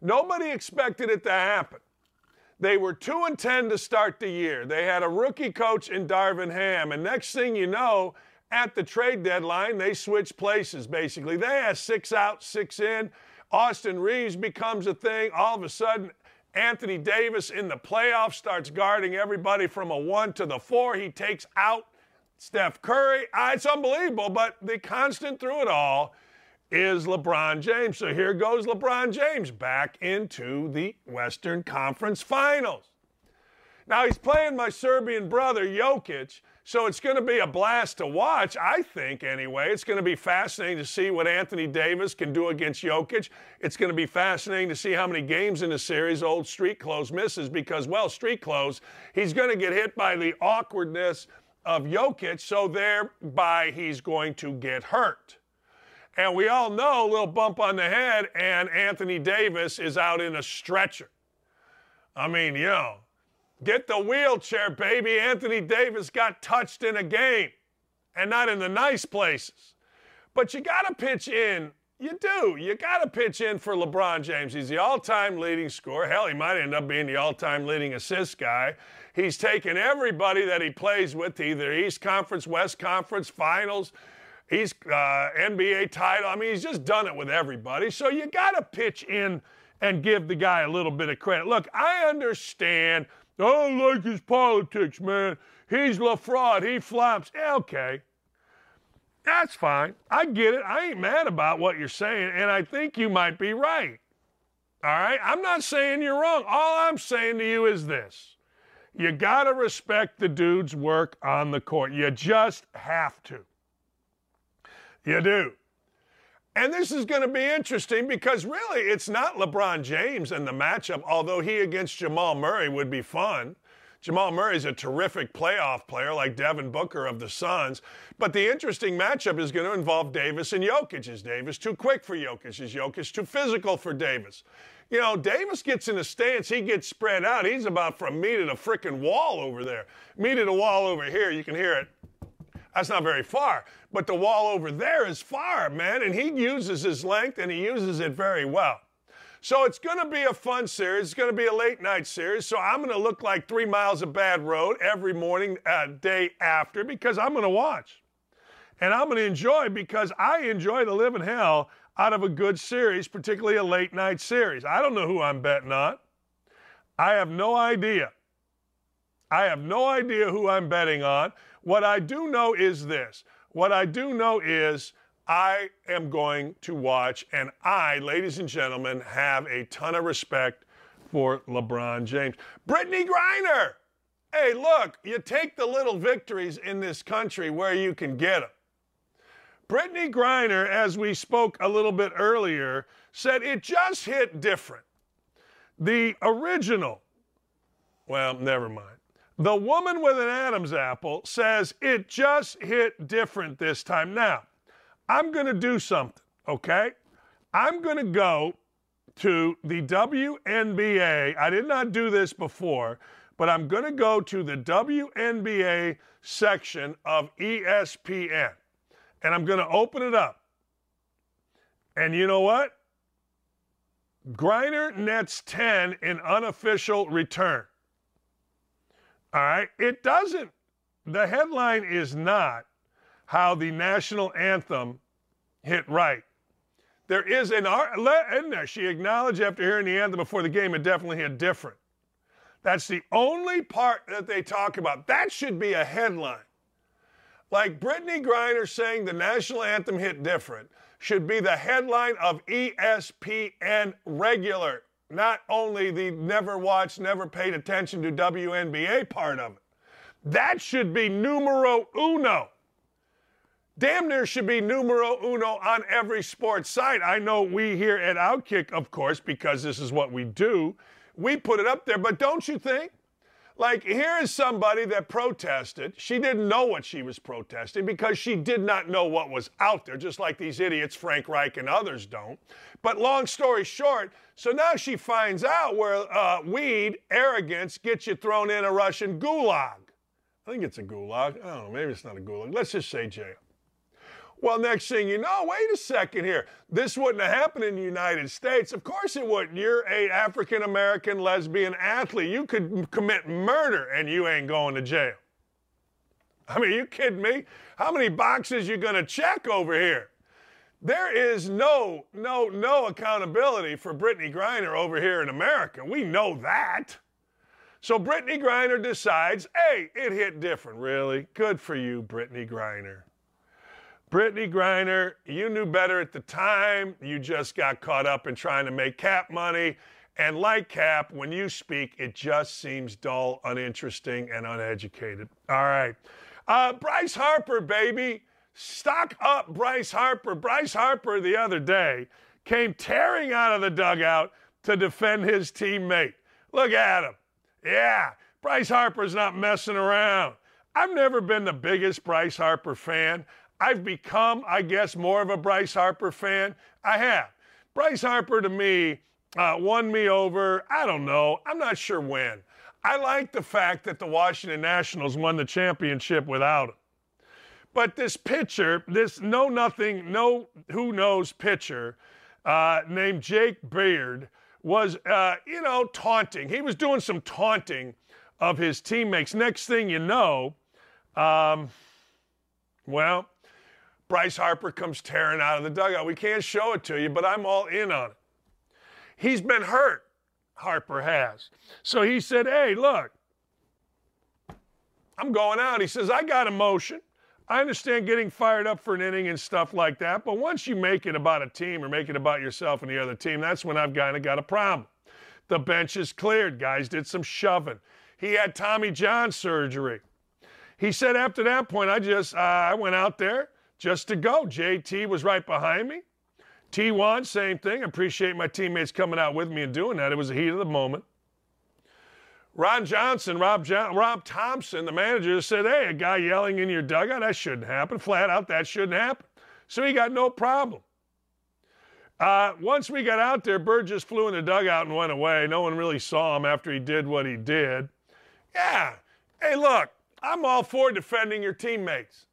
nobody expected it to happen. They were two and ten to start the year. They had a rookie coach in Darvin Ham, and next thing you know, at the trade deadline, they switch places basically. They had six out, six in. Austin Reaves becomes a thing. All of a sudden, Anthony Davis in the playoffs starts guarding everybody from a one to the four. He takes out Steph Curry. Ah, it's unbelievable, but the constant through it all is LeBron James. So here goes LeBron James back into the Western Conference Finals. Now he's playing my Serbian brother, Jokic. So it's going to be a blast to watch, I think, anyway. It's going to be fascinating to see what Anthony Davis can do against Jokic. It's going to be fascinating to see how many games in the series old Street Clothes misses because, well, Street Clothes, he's going to get hit by the awkwardness of Jokic, so thereby he's going to get hurt. And we all know a little bump on the head, and Anthony Davis is out in a stretcher. I mean, know, Get the wheelchair, baby. Anthony Davis got touched in a game and not in the nice places. But you got to pitch in. You do. You got to pitch in for LeBron James. He's the all time leading scorer. Hell, he might end up being the all time leading assist guy. He's taken everybody that he plays with either East Conference, West Conference, finals. He's uh, NBA title. I mean, he's just done it with everybody. So you got to pitch in and give the guy a little bit of credit. Look, I understand I don't like his politics, man. He's la fraud. He flops. Yeah, okay. That's fine. I get it. I ain't mad about what you're saying, and I think you might be right. All right? I'm not saying you're wrong. All I'm saying to you is this you got to respect the dude's work on the court. You just have to. You do. And this is going to be interesting because really it's not LeBron James and the matchup, although he against Jamal Murray would be fun. Jamal Murray is a terrific playoff player like Devin Booker of the Suns. But the interesting matchup is going to involve Davis and Jokic. Is Davis too quick for Jokic? Is Jokic too physical for Davis? You know, Davis gets in a stance, he gets spread out. He's about from me to the freaking wall over there. Me to the wall over here, you can hear it. That's not very far. But the wall over there is far, man. And he uses his length and he uses it very well. So it's going to be a fun series. It's going to be a late night series. So I'm going to look like three miles of bad road every morning, uh, day after, because I'm going to watch. And I'm going to enjoy because I enjoy the living hell out of a good series, particularly a late night series. I don't know who I'm betting on. I have no idea. I have no idea who I'm betting on. What I do know is this. What I do know is I am going to watch, and I, ladies and gentlemen, have a ton of respect for LeBron James. Brittney Griner. Hey, look, you take the little victories in this country where you can get them. Brittney Griner, as we spoke a little bit earlier, said it just hit different. The original, well, never mind. The woman with an Adam's apple says it just hit different this time. Now, I'm going to do something, okay? I'm going to go to the WNBA. I did not do this before, but I'm going to go to the WNBA section of ESPN and I'm going to open it up. And you know what? Griner nets 10 in unofficial return. All right. It doesn't, the headline is not how the national anthem hit right. There is an art in there. She acknowledged after hearing the anthem before the game, it definitely hit different. That's the only part that they talk about. That should be a headline. Like Brittney Griner saying the national anthem hit different should be the headline of ESPN regular, not only the never watched, never paid attention to WNBA part of it. That should be numero uno. Damn near should be numero uno on every sports site. I know we here at Outkick, of course, because this is what we do, we put it up there. But don't you think like, here is somebody that protested. She didn't know what she was protesting because she did not know what was out there, just like these idiots, Frank Reich and others don't. But long story short, so now she finds out where uh, weed, arrogance gets you thrown in a Russian gulag. I think it's a gulag. I don't know. Maybe it's not a gulag. Let's just say jail. Well, next thing you know, wait a second here. This wouldn't have happened in the United States. Of course it wouldn't. You're a African American lesbian athlete. You could commit murder and you ain't going to jail. I mean, you kidding me? How many boxes you gonna check over here? There is no, no, no accountability for Brittney Griner over here in America. We know that. So Brittney Griner decides, hey, it hit different, really. Good for you, Brittney Griner. Brittney Griner, you knew better at the time. You just got caught up in trying to make cap money. And like Cap, when you speak, it just seems dull, uninteresting, and uneducated. All right. Uh, Bryce Harper, baby. Stock up Bryce Harper. Bryce Harper the other day came tearing out of the dugout to defend his teammate. Look at him. Yeah, Bryce Harper's not messing around. I've never been the biggest Bryce Harper fan. I've become, I guess, more of a Bryce Harper fan. I have. Bryce Harper to me uh, won me over, I don't know, I'm not sure when. I like the fact that the Washington Nationals won the championship without him. But this pitcher, this no nothing, no who knows pitcher uh, named Jake Bird was, uh, you know, taunting. He was doing some taunting of his teammates. Next thing you know, um, well, Bryce Harper comes tearing out of the dugout. We can't show it to you, but I'm all in on it. He's been hurt, Harper has. So he said, Hey, look, I'm going out. He says, I got emotion. I understand getting fired up for an inning and stuff like that, but once you make it about a team or make it about yourself and the other team, that's when I've kind of got a problem. The bench is cleared. Guys did some shoving. He had Tommy John surgery. He said after that point, I just uh, I went out there, just to go. JT was right behind me. T1, same thing. Appreciate my teammates coming out with me and doing that. It was the heat of the moment. Ron Johnson, Rob, John, Rob Thompson, the manager, said, Hey, a guy yelling in your dugout, that shouldn't happen. Flat out, that shouldn't happen. So he got no problem. Uh, once we got out there, Bird just flew in the dugout and went away. No one really saw him after he did what he did. Yeah. Hey, look, I'm all for defending your teammates.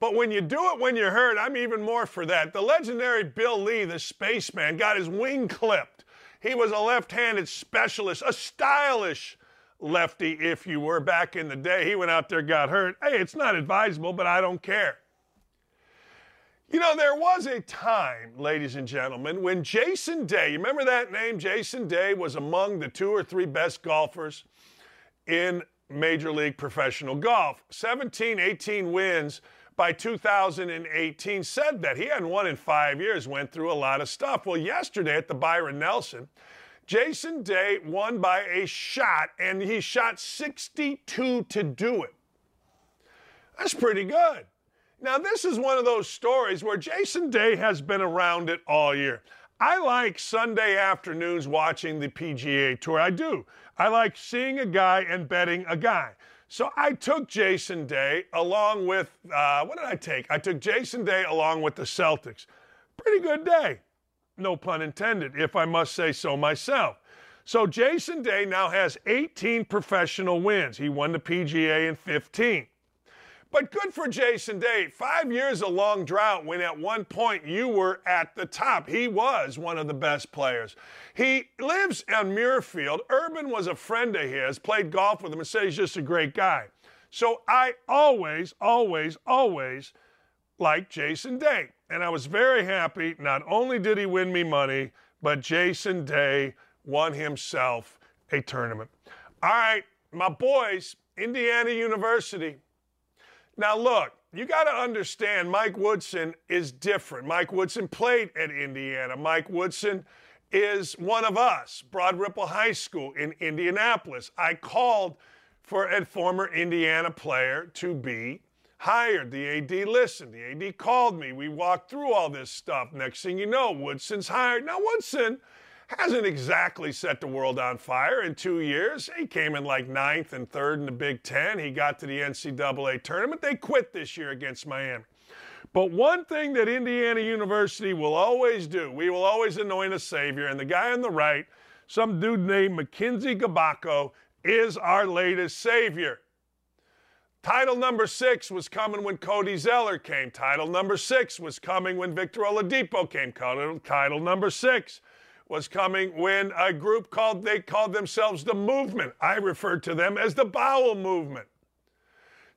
But when you do it when you're hurt, I'm even more for that. The legendary Bill Lee, the spaceman, got his wing clipped. He was a left handed specialist, a stylish lefty, if you were, back in the day. He went out there, got hurt. Hey, it's not advisable, but I don't care. You know, there was a time, ladies and gentlemen, when Jason Day, you remember that name? Jason Day was among the two or three best golfers in Major League Professional Golf. 17, 18 wins by 2018 said that. He hadn't won in five years, went through a lot of stuff. Well, yesterday at the Byron Nelson, Jason Day won by a shot, and he shot 62 to do it. That's pretty good. Now, this is one of those stories where Jason Day has been around it all year. I like Sunday afternoons watching the PGA Tour. I do. I like seeing a guy and betting a guy. So I took Jason Day along with, uh, what did I take? I took Jason Day along with the Celtics. Pretty good day. No pun intended, if I must say so myself. So Jason Day now has 18 professional wins. He won the PGA in 15. But good for Jason Day. Five years a long drought when at one point you were at the top. He was one of the best players. He lives in Muirfield. Urban was a friend of his, played golf with him, and said he's just a great guy. So I always, always, always liked Jason Day. And I was very happy. Not only did he win me money, but Jason Day won himself a tournament. All right, my boys, Indiana University. Now, look, you got to understand Mike Woodson is different. Mike Woodson played at Indiana. Mike Woodson is one of us, Broad Ripple High School in Indianapolis. I called for a former Indiana player to be hired. The AD listened. The AD called me. We walked through all this stuff. Next thing you know, Woodson's hired. Now, Woodson hasn't exactly set the world on fire in two years. He came in like ninth and third in the Big Ten. He got to the NCAA tournament. They quit this year against Miami. But one thing that Indiana University will always do, we will always anoint a savior. And the guy on the right, some dude named Mackenzie Mgbako, is our latest savior. Title number six was coming when Cody Zeller came. Title number six was coming when Victor Oladipo came. Title number six was coming when a group called they called themselves the movement. I referred to them as the bowel movement.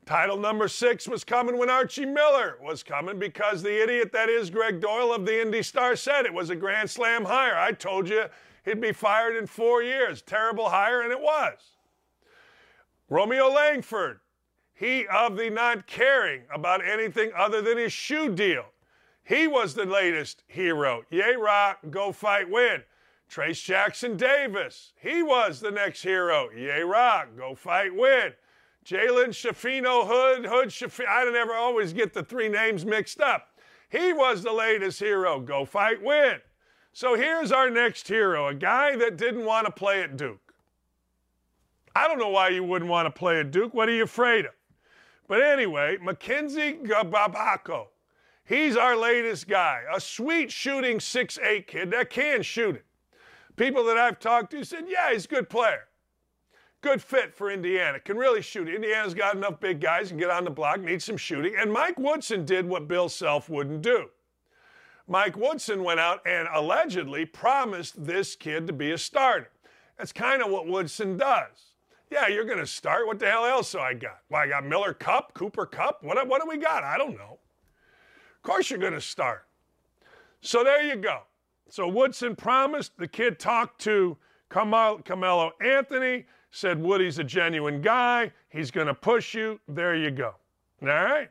Title number six was coming when Archie Miller was coming because the idiot that is Gregg Doyel of the Indy Star said it was a Grand Slam hire. I told you he'd be fired in four years. Terrible hire, and it was. Romeo Langford, he of the not caring about anything other than his shoe deal. He was the latest hero. Yay, rock, go fight, win. Trayce Jackson Davis, he was the next hero. Yay, rock, go fight, win. Jalen Schifino Hood, Hood Schifino, I never always get the three names mixed up. He was the latest hero. Go fight, win. So here's our next hero, a guy that didn't want to play at Duke. I don't know why you wouldn't want to play at Duke. What are you afraid of? But anyway, Mackenzie Mgbako. He's our latest guy, a sweet shooting six-eight kid that can shoot it. People that I've talked to said, yeah, he's a good player. Good fit for Indiana. Can really shoot. Indiana's got enough big guys and get on the block, needs some shooting. And Mike Woodson did what Bill Self wouldn't do. Mike Woodson went out and allegedly promised this kid to be a starter. That's kind of what Woodson does. Yeah, you're going to start. What the hell else do I got? Well, I got Miller Kopp, Cooper Cup. What, what do we got? I don't know course you're going to start. So there you go. So Woodson promised. The kid talked to Carmelo Anthony, said Woody's a genuine guy. He's going to push you. There you go. All right.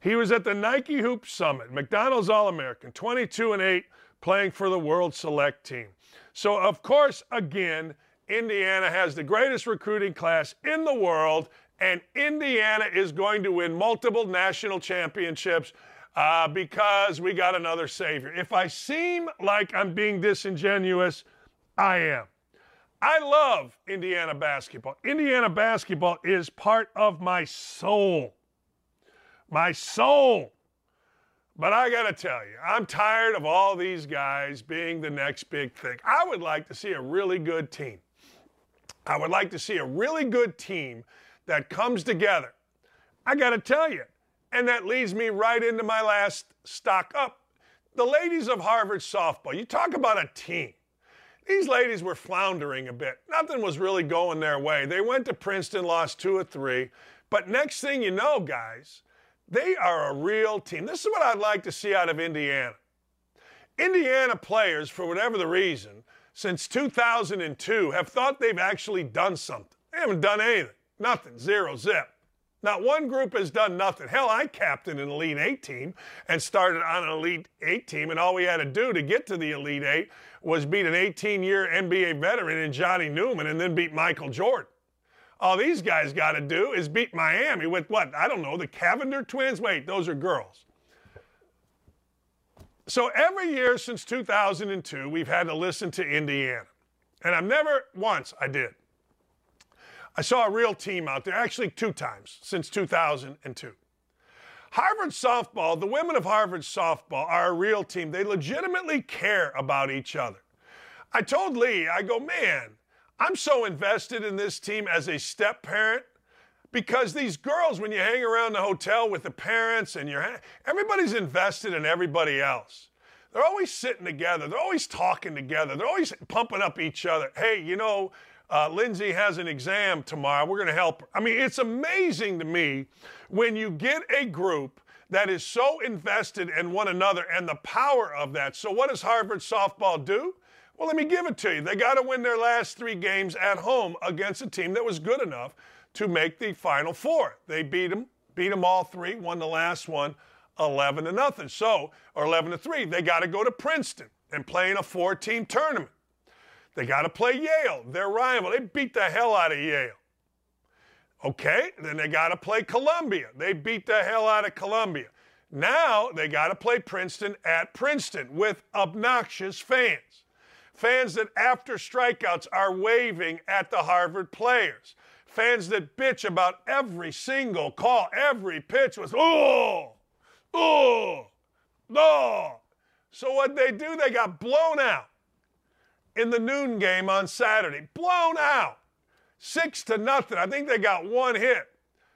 He was at the Nike Hoop Summit, McDonald's All American, 22 and 8, playing for the World Select Team. So, of course, again, Indiana has the greatest recruiting class in the world, and Indiana is going to win multiple national championships uh, because we got another Savior. If I seem like I'm being disingenuous, I am. I love Indiana basketball. Indiana basketball is part of my soul. My soul. But I got to tell you, I'm tired of all these guys being the next big thing. I would like to see a really good team. I would like to see a really good team that comes together. I got to tell you, and that leads me right into my last stock up. The ladies of Harvard softball, you talk about a team. These ladies were floundering a bit. Nothing was really going their way. They went to Princeton, lost two or three. But next thing you know, guys, They are a real team. This is what I'd like to see out of Indiana. Indiana players, for whatever the reason, since 2002 have thought they've actually done something. They haven't done anything. Nothing. Zero. Zip. Not one group has done nothing. Hell, I captained an Elite Eight team and started on an Elite Eight team, and all we had to do to get to the Elite Eight was beat an 18 year NBA veteran in Johnny Newman and then beat Michael Jordan. All these guys got to do is beat Miami with what? I don't know, the Cavinder twins? Wait, those are girls. So every year since 2002, we've had to listen to Indiana. And I've never, once I did. I saw a real team out there, actually two times since 2002. Harvard softball, the women of Harvard softball are a real team. They legitimately care about each other. I told Lee, I go, man, I'm so invested in this team as a step parent because these girls, when you hang around the hotel with the parents and you're, everybody's invested in everybody else. They're always sitting together. They're always talking together. They're always pumping up each other. Hey, you know, uh, Lindsay has an exam tomorrow. We're going to help her. I mean, it's amazing to me when you get a group that is so invested in one another and the power of that. So, what does Harvard softball do? Well, let me give it to you. They got to win their last three games at home against a team that was good enough to make the Final Four. They beat them, beat them all three, won the last one 11 to nothing. So, or 11 to 3. They got to go to Princeton and play in a four team tournament. They got to play Yale, their rival. They beat the hell out of Yale. Okay, then they got to play Columbia. They beat the hell out of Columbia. Now they got to play Princeton at Princeton with obnoxious fans. Fans that after strikeouts are waving at the Harvard players. Fans that bitch about every single call, every pitch was, oh, oh, oh. So what they do, they got blown out in the noon game on Saturday. Blown out. Six to nothing. I think they got one hit.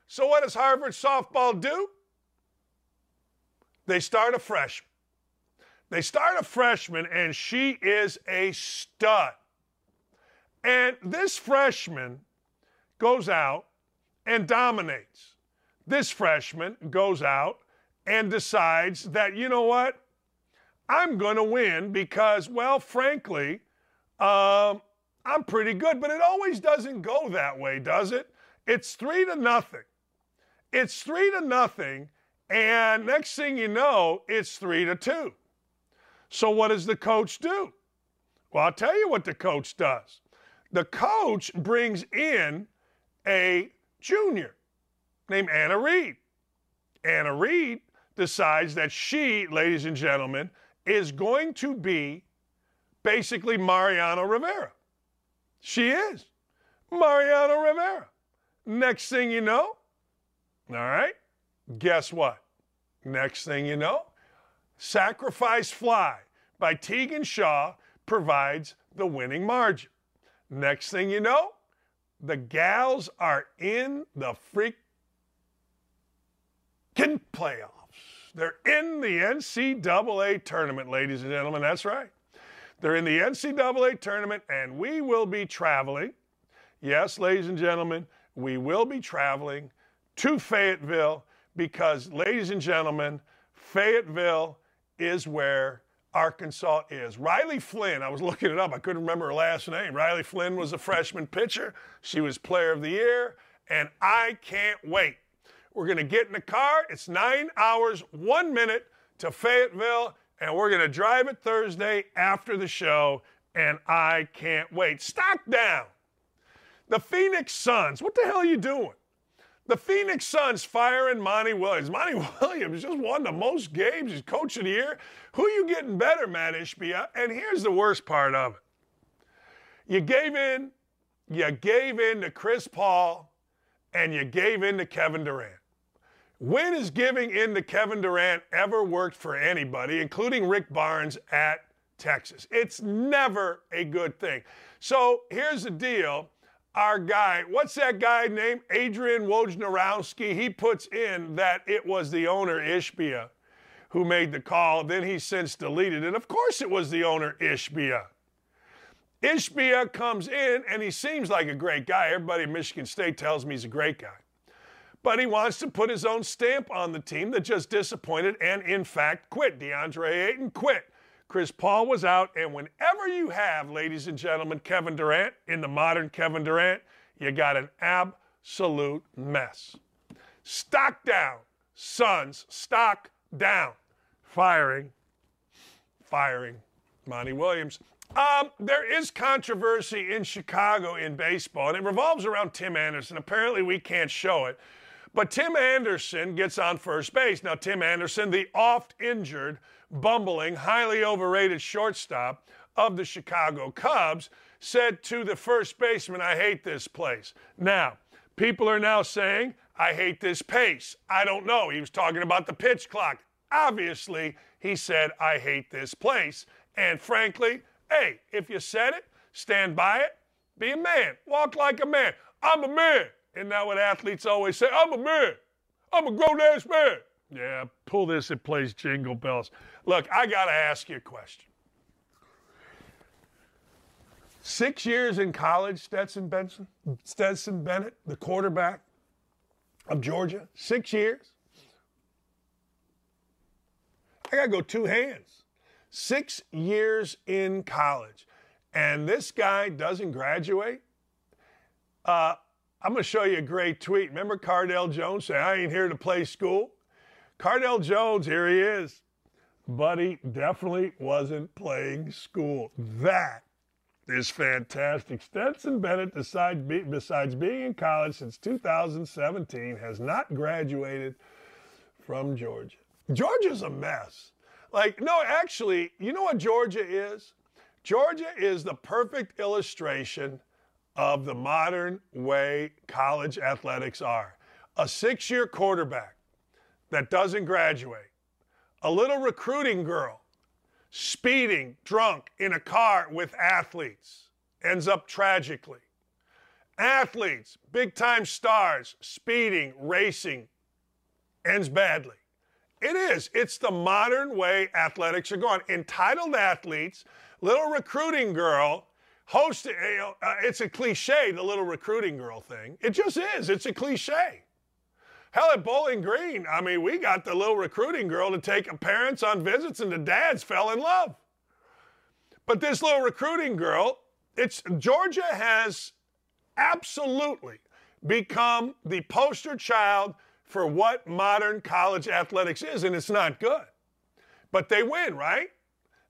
So what does Harvard softball do? They start a freshman. They start a freshman, and she is a stud. And this freshman goes out and dominates. This freshman goes out and decides that, you know what? I'm going to win because, well, frankly, um, I'm pretty good. But it always doesn't go that way, does it? It's three to nothing. It's three to nothing. And next thing you know, it's three to two. So what does the coach do? Well, I'll tell you what the coach does. The coach brings in a junior named Anna Reed. Anna Reed decides that she, ladies and gentlemen, is going to be basically Mariano Rivera. She is Mariano Rivera. Next thing you know, all right, guess what? Next thing you know, Sacrifice Fly by Tegan Shaw provides the winning margin. Next thing you know, the gals are in the freaking playoffs. They're in the NCAA tournament, ladies and gentlemen. That's right. They're in the NCAA tournament, and we will be traveling. Yes, ladies and gentlemen, we will be traveling to Fayetteville because, ladies and gentlemen, Fayetteville is where Arkansas is. Riley Flynn, I was looking it up, I couldn't remember her last name. Riley Flynn was a freshman pitcher. She was player of the year, and I can't wait. We're going to get in the car. It's nine hours, one minute to Fayetteville, and we're going to drive it Thursday after the show, and I can't wait. Stock down. The Phoenix Suns, what the hell are you doing? The Phoenix Suns firing Monty Williams. Monty Williams just won the most games. He's coach of the year. Who you getting better, Matt Ishbia? And here's the worst part of it. You gave in, you gave in to Chris Paul, and you gave in to Kevin Durant. When has giving in to Kevin Durant ever worked for anybody, including Rick Barnes at Texas? It's never a good thing. So here's the deal our guy, what's that guy named? Adrian Wojnarowski. He puts in that it was the owner, Ishbia, who made the call. Then he since deleted it. Of course, it was the owner, Ishbia. Ishbia comes in and he seems like a great guy. Everybody at Michigan State tells me he's a great guy. But he wants to put his own stamp on the team that just disappointed and, in fact, quit. DeAndre Ayton quit. Chris Paul was out, and whenever you have, ladies and gentlemen, Kevin Durant in the modern Kevin Durant, you got an absolute mess. Stock down. Suns, stock down. Firing, firing Monty Williams. Um, there is controversy in Chicago in baseball, and it revolves around Tim Anderson. Apparently, we can't show it. But Tim Anderson gets on first base. Now, Tim Anderson, the oft injured, bumbling, highly overrated shortstop of the Chicago Cubs, said to the first baseman, I hate this place. Now, people are now saying, I hate this pace. I don't know. He was talking about the pitch clock. Obviously, he said, I hate this place. And frankly, hey, if you said it, stand by it, be a man, walk like a man. I'm a man. Isn't that what athletes always say? I'm a man. I'm a grown ass man. Yeah, pull this, it plays jingle bells. Look, I got to ask you a question. Six years in college, Stetson Benson, Stetson Bennett, the quarterback of Georgia, six years. I got to go two hands. Six years in college. And this guy doesn't graduate. Uh, I'm going to show you a great tweet. Remember Cardale Jones saying, I ain't here to play school? Cardale Jones, here he is. Buddy definitely wasn't playing school. That is fantastic. Stetson Bennett, besides, besides being in college since 2017, has not graduated from Georgia. Georgia's a mess. Like, no, actually, you know what Georgia is? Georgia is the perfect illustration of the modern way college athletics are. A six year quarterback that doesn't graduate, a little recruiting girl speeding drunk in a car with athletes ends up tragically. Athletes, big time stars, speeding, racing, ends badly. It is. It's the modern way athletics are going. Entitled athletes, little recruiting girl, host. Know, uh, it's a cliche, the little recruiting girl thing. It just is. It's a cliche. Hell, at Bowling Green, I mean, we got the little recruiting girl to take parents on visits, and the dads fell in love. But this little recruiting girl, it's Georgia has absolutely become the poster child for what modern college athletics is, and it's not good. But they win, right?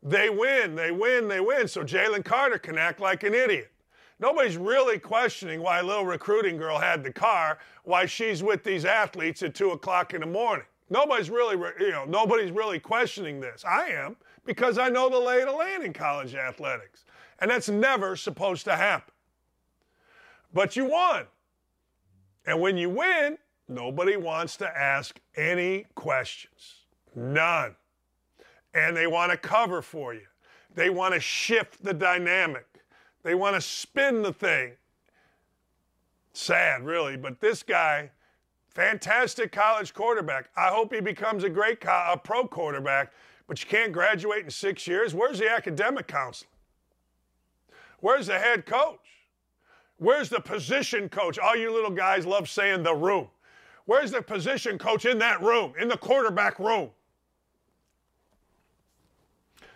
They win, they win, they win. So Jalen Carter can act like an idiot. Nobody's really questioning why a little recruiting girl had the car, why she's with these athletes at two o'clock in the morning. Nobody's really, you know, nobody's really questioning this. I am because I know the lay of the land in college athletics, and that's never supposed to happen. But you won, and when you win, nobody wants to ask any questions, none, and they want to cover for you. They want to shift the dynamic. They want to spin the thing. Sad, really, but this guy, fantastic college quarterback. I hope he becomes a great co- a pro quarterback, but you can't graduate in six years. Where's the academic counselor? Where's the head coach? Where's the position coach? All you little guys love saying the room. Where's the position coach in that room, in the quarterback room?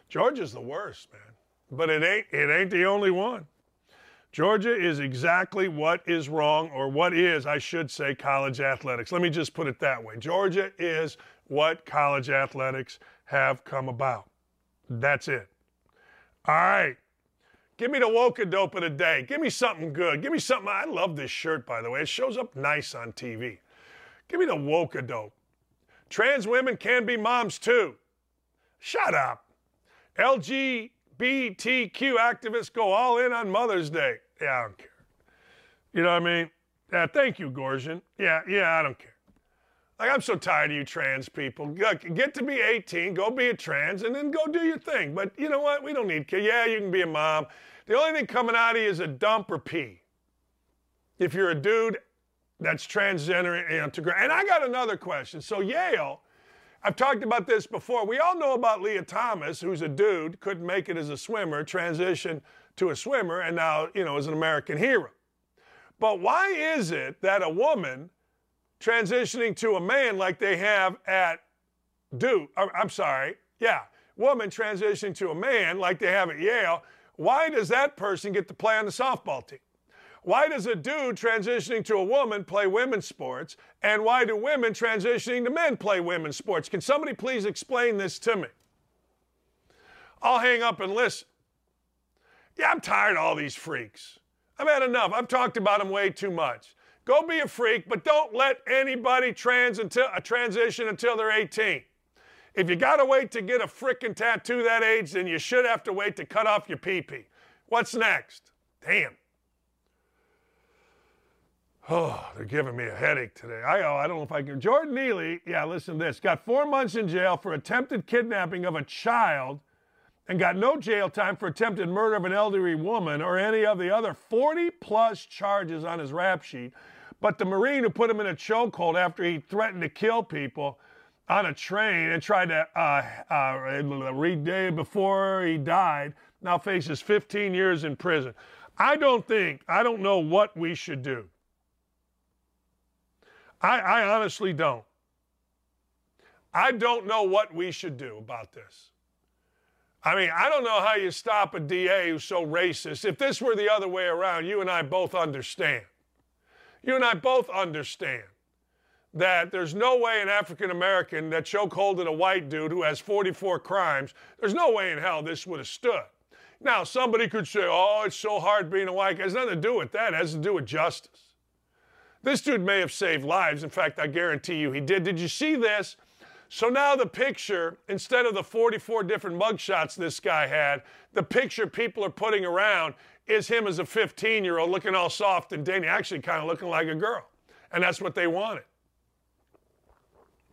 Georgia's the worst, man but it ain't it ain't the only one. Georgia is exactly what is wrong, or what is, I should say, college athletics. Let me just put it that way. Georgia is what college athletics have come about. That's it. All right. Give me the Woka dope of the day. Give me something good. Give me something. I love this shirt, by the way. It shows up nice on TV. Give me the Woka dope. Trans women can be moms too. Shut up. LG LGBTQ activists go all in on Mother's Day. Yeah, I don't care. You know what I mean? Yeah, thank you, Gorgian. Yeah, yeah, I don't care. Like, I'm so tired of you trans people. Get to be 18, go be a trans, and then go do your thing. But you know what? We don't need kids. Yeah, you can be a mom. The only thing coming out of you is a dump or pee. If you're a dude that's transgender, know, and I got another question. So Yale I've talked about this before. We all know about Lia Thomas, who's a dude, couldn't make it as a swimmer, transitioned to a swimmer, and now, you know, is an American hero. But why is it that a woman transitioning to a man like they have at Duke, uh, I'm sorry, yeah, woman transitioning to a man like they have at Yale, why does that person get to play on the softball team? Why does a dude transitioning to a woman play women's sports? And why do women transitioning to men play women's sports? Can somebody please explain this to me? I'll hang up and listen. Yeah, I'm tired of all these freaks. I've had enough. I've talked about them way too much. Go be a freak, but don't let anybody trans until, uh, transition until they're 18. If you got to wait to get a frickin' tattoo that age, then you should have to wait to cut off your pee pee. What's next? Damn. Oh, they're giving me a headache today. I, oh, I don't know if I can. Jordan Neely, yeah, listen to this, got four months in jail for attempted kidnapping of a child and got no jail time for attempted murder of an elderly woman or any of the other 40 plus charges on his rap sheet. But the Marine who put him in a chokehold after he threatened to kill people on a train and tried to uh, uh, read day before he died now faces 15 years in prison. I don't think, I don't know what we should do. I, I honestly don't. I don't know what we should do about this. I mean, I don't know how you stop a DA who's so racist. If this were the other way around, you and I both understand. You and I both understand that there's no way an African American that chokeholded a white dude who has 44 crimes, there's no way in hell this would have stood. Now, somebody could say, oh, it's so hard being a white guy. It has nothing to do with that, it has to do with justice. This dude may have saved lives. In fact, I guarantee you he did. Did you see this? So now the picture, instead of the 44 different mugshots this guy had, the picture people are putting around is him as a 15 year old looking all soft and dainty, actually kind of looking like a girl. And that's what they wanted.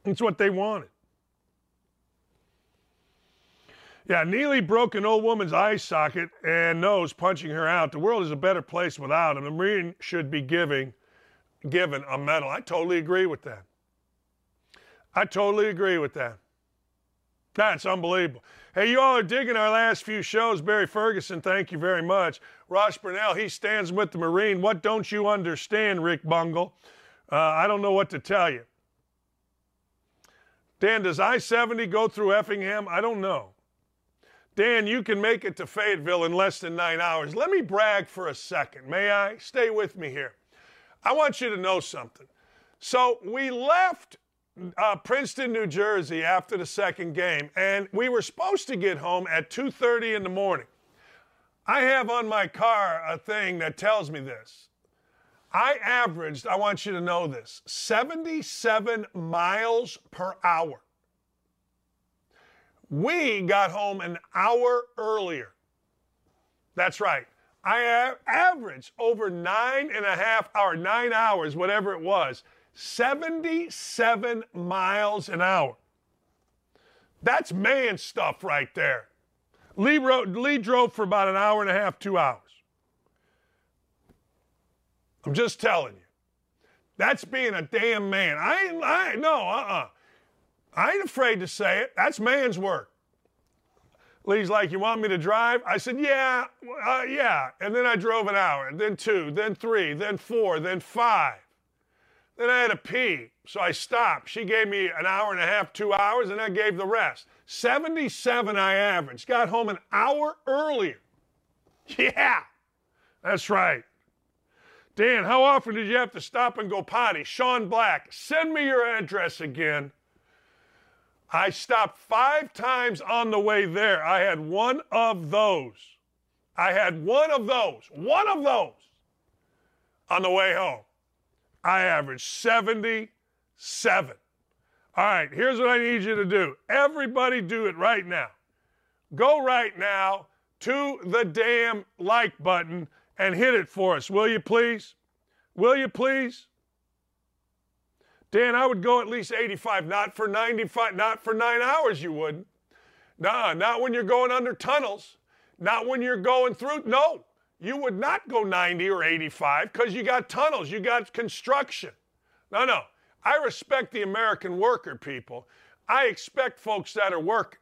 It's what they wanted. Yeah, Neely broke an old woman's eye socket and nose, punching her out. The world is a better place without him. The Marine should be giving given a medal. I totally agree with that. I totally agree with that. That's unbelievable. Hey, you all are digging our last few shows. Barry Ferguson, thank you very much. Ross Burnell, he stands with the Marine. What don't you understand, Rick Bungle? Uh, I don't know what to tell you. Dan, does I 70 go through Effingham? I don't know. Dan, you can make it to Fayetteville in less than nine hours. Let me brag for a second. May I? Stay with me here. I want you to know something. So we left uh, Princeton, New Jersey after the second game, and we were supposed to get home at 2:30 in the morning. I have on my car a thing that tells me this. I averaged, I want you to know this, 77 miles per hour. We got home an hour earlier. That's right. I averaged over nine and a half hour, nine hours, whatever it was, 77 miles an hour. That's man stuff right there. Lee, Lee drove for about an hour and a half, two hours. I'm just telling you. That's being a damn man. I ain't, I, no, uh-uh. I ain't afraid to say it. That's man's work. Lee's like, You want me to drive? I said, Yeah, uh, yeah. And then I drove an hour, then two, then three, then four, then five. Then I had to pee, so I stopped. She gave me an hour and a half, two hours, and I gave the rest. 77 I averaged. Got home an hour earlier. Yeah, that's right. Dan, how often did you have to stop and go potty? Sean Black, send me your address again. I stopped five times on the way there. I had one of those. I had one of those, one of those on the way home. I averaged 77. All right, here's what I need you to do. Everybody do it right now. Go right now to the damn like button and hit it for us, will you please? Will you please? Dan, I would go at least 85, not for 95, not for nine hours, you wouldn't. Nah, not when you're going under tunnels, not when you're going through. No, you would not go 90 or 85 because you got tunnels, you got construction. No, no. I respect the American worker, people. I expect folks that are working.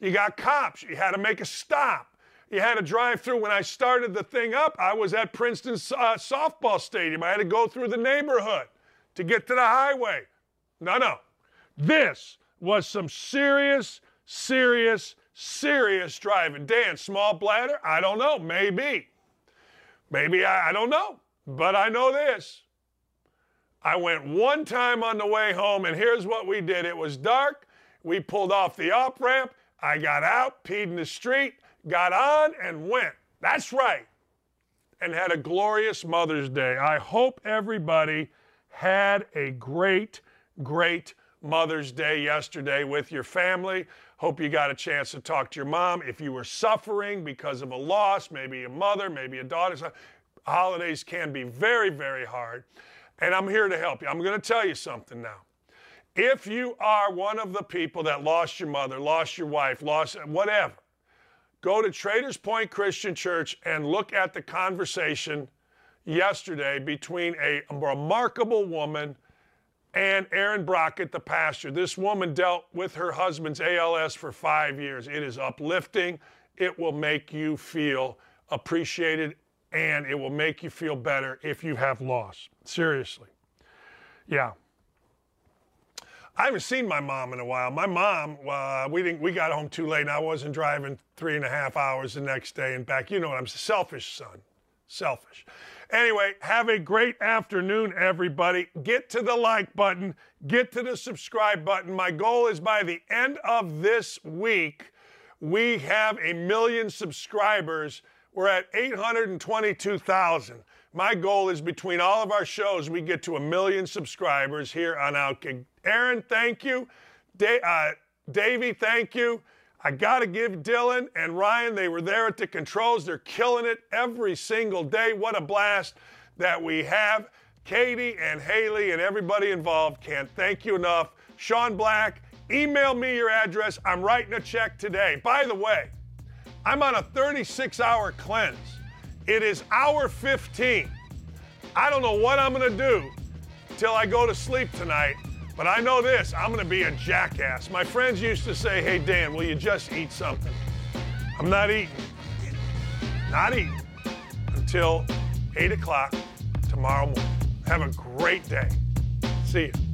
You got cops, you had to make a stop. You had to drive through. When I started the thing up, I was at Princeton uh, softball stadium. I had to go through the neighborhood to get to the highway. No, no. This was some serious, serious, serious driving. Dan, small bladder? I don't know. Maybe. Maybe I, I don't know. But I know this. I went one time on the way home, and here's what we did. It was dark. We pulled off the off ramp. I got out, peed in the street, got on, and went. That's right. And had a glorious Mother's Day. I hope everybody had a great, great Mother's Day yesterday with your family. Hope you got a chance to talk to your mom. If you were suffering because of a loss, maybe a mother, maybe a daughter, holidays can be very, very hard. And I'm here to help you. I'm going to tell you something now. If you are one of the people that lost your mother, lost your wife, lost whatever, go to Traders Point Christian Church and look at the conversation yesterday between a remarkable woman and Aaron Brockett, the pastor. This woman dealt with her husband's ALS for five years. It is uplifting. It will make you feel appreciated and it will make you feel better if you have loss. Seriously. Yeah. I haven't seen my mom in a while. My mom, uh, we didn't, we got home too late, and I wasn't driving three and a half hours the next day and back. You know what I'm selfish, son. Selfish. Anyway, have a great afternoon, everybody. Get to the like button, get to the subscribe button. My goal is by the end of this week, we have a million subscribers. We're at 822,000. My goal is between all of our shows, we get to a million subscribers here on Outkick. Aaron, thank you. Da- uh, Davey, thank you. I got to give Dylan and Ryan, they were there at the controls. They're killing it every single day. What a blast that we have. Katie and Haley and everybody involved can't thank you enough. Sean Black, email me your address. I'm writing a check today. By the way, I'm on a 36 hour cleanse. It is hour 15. I don't know what I'm going to do till I go to sleep tonight. But I know this I'm going to be a jackass. My friends used to say, Hey, Dan, will you just eat something? I'm not eating. Not eating until 8 o'clock tomorrow morning. Have a great day. See you.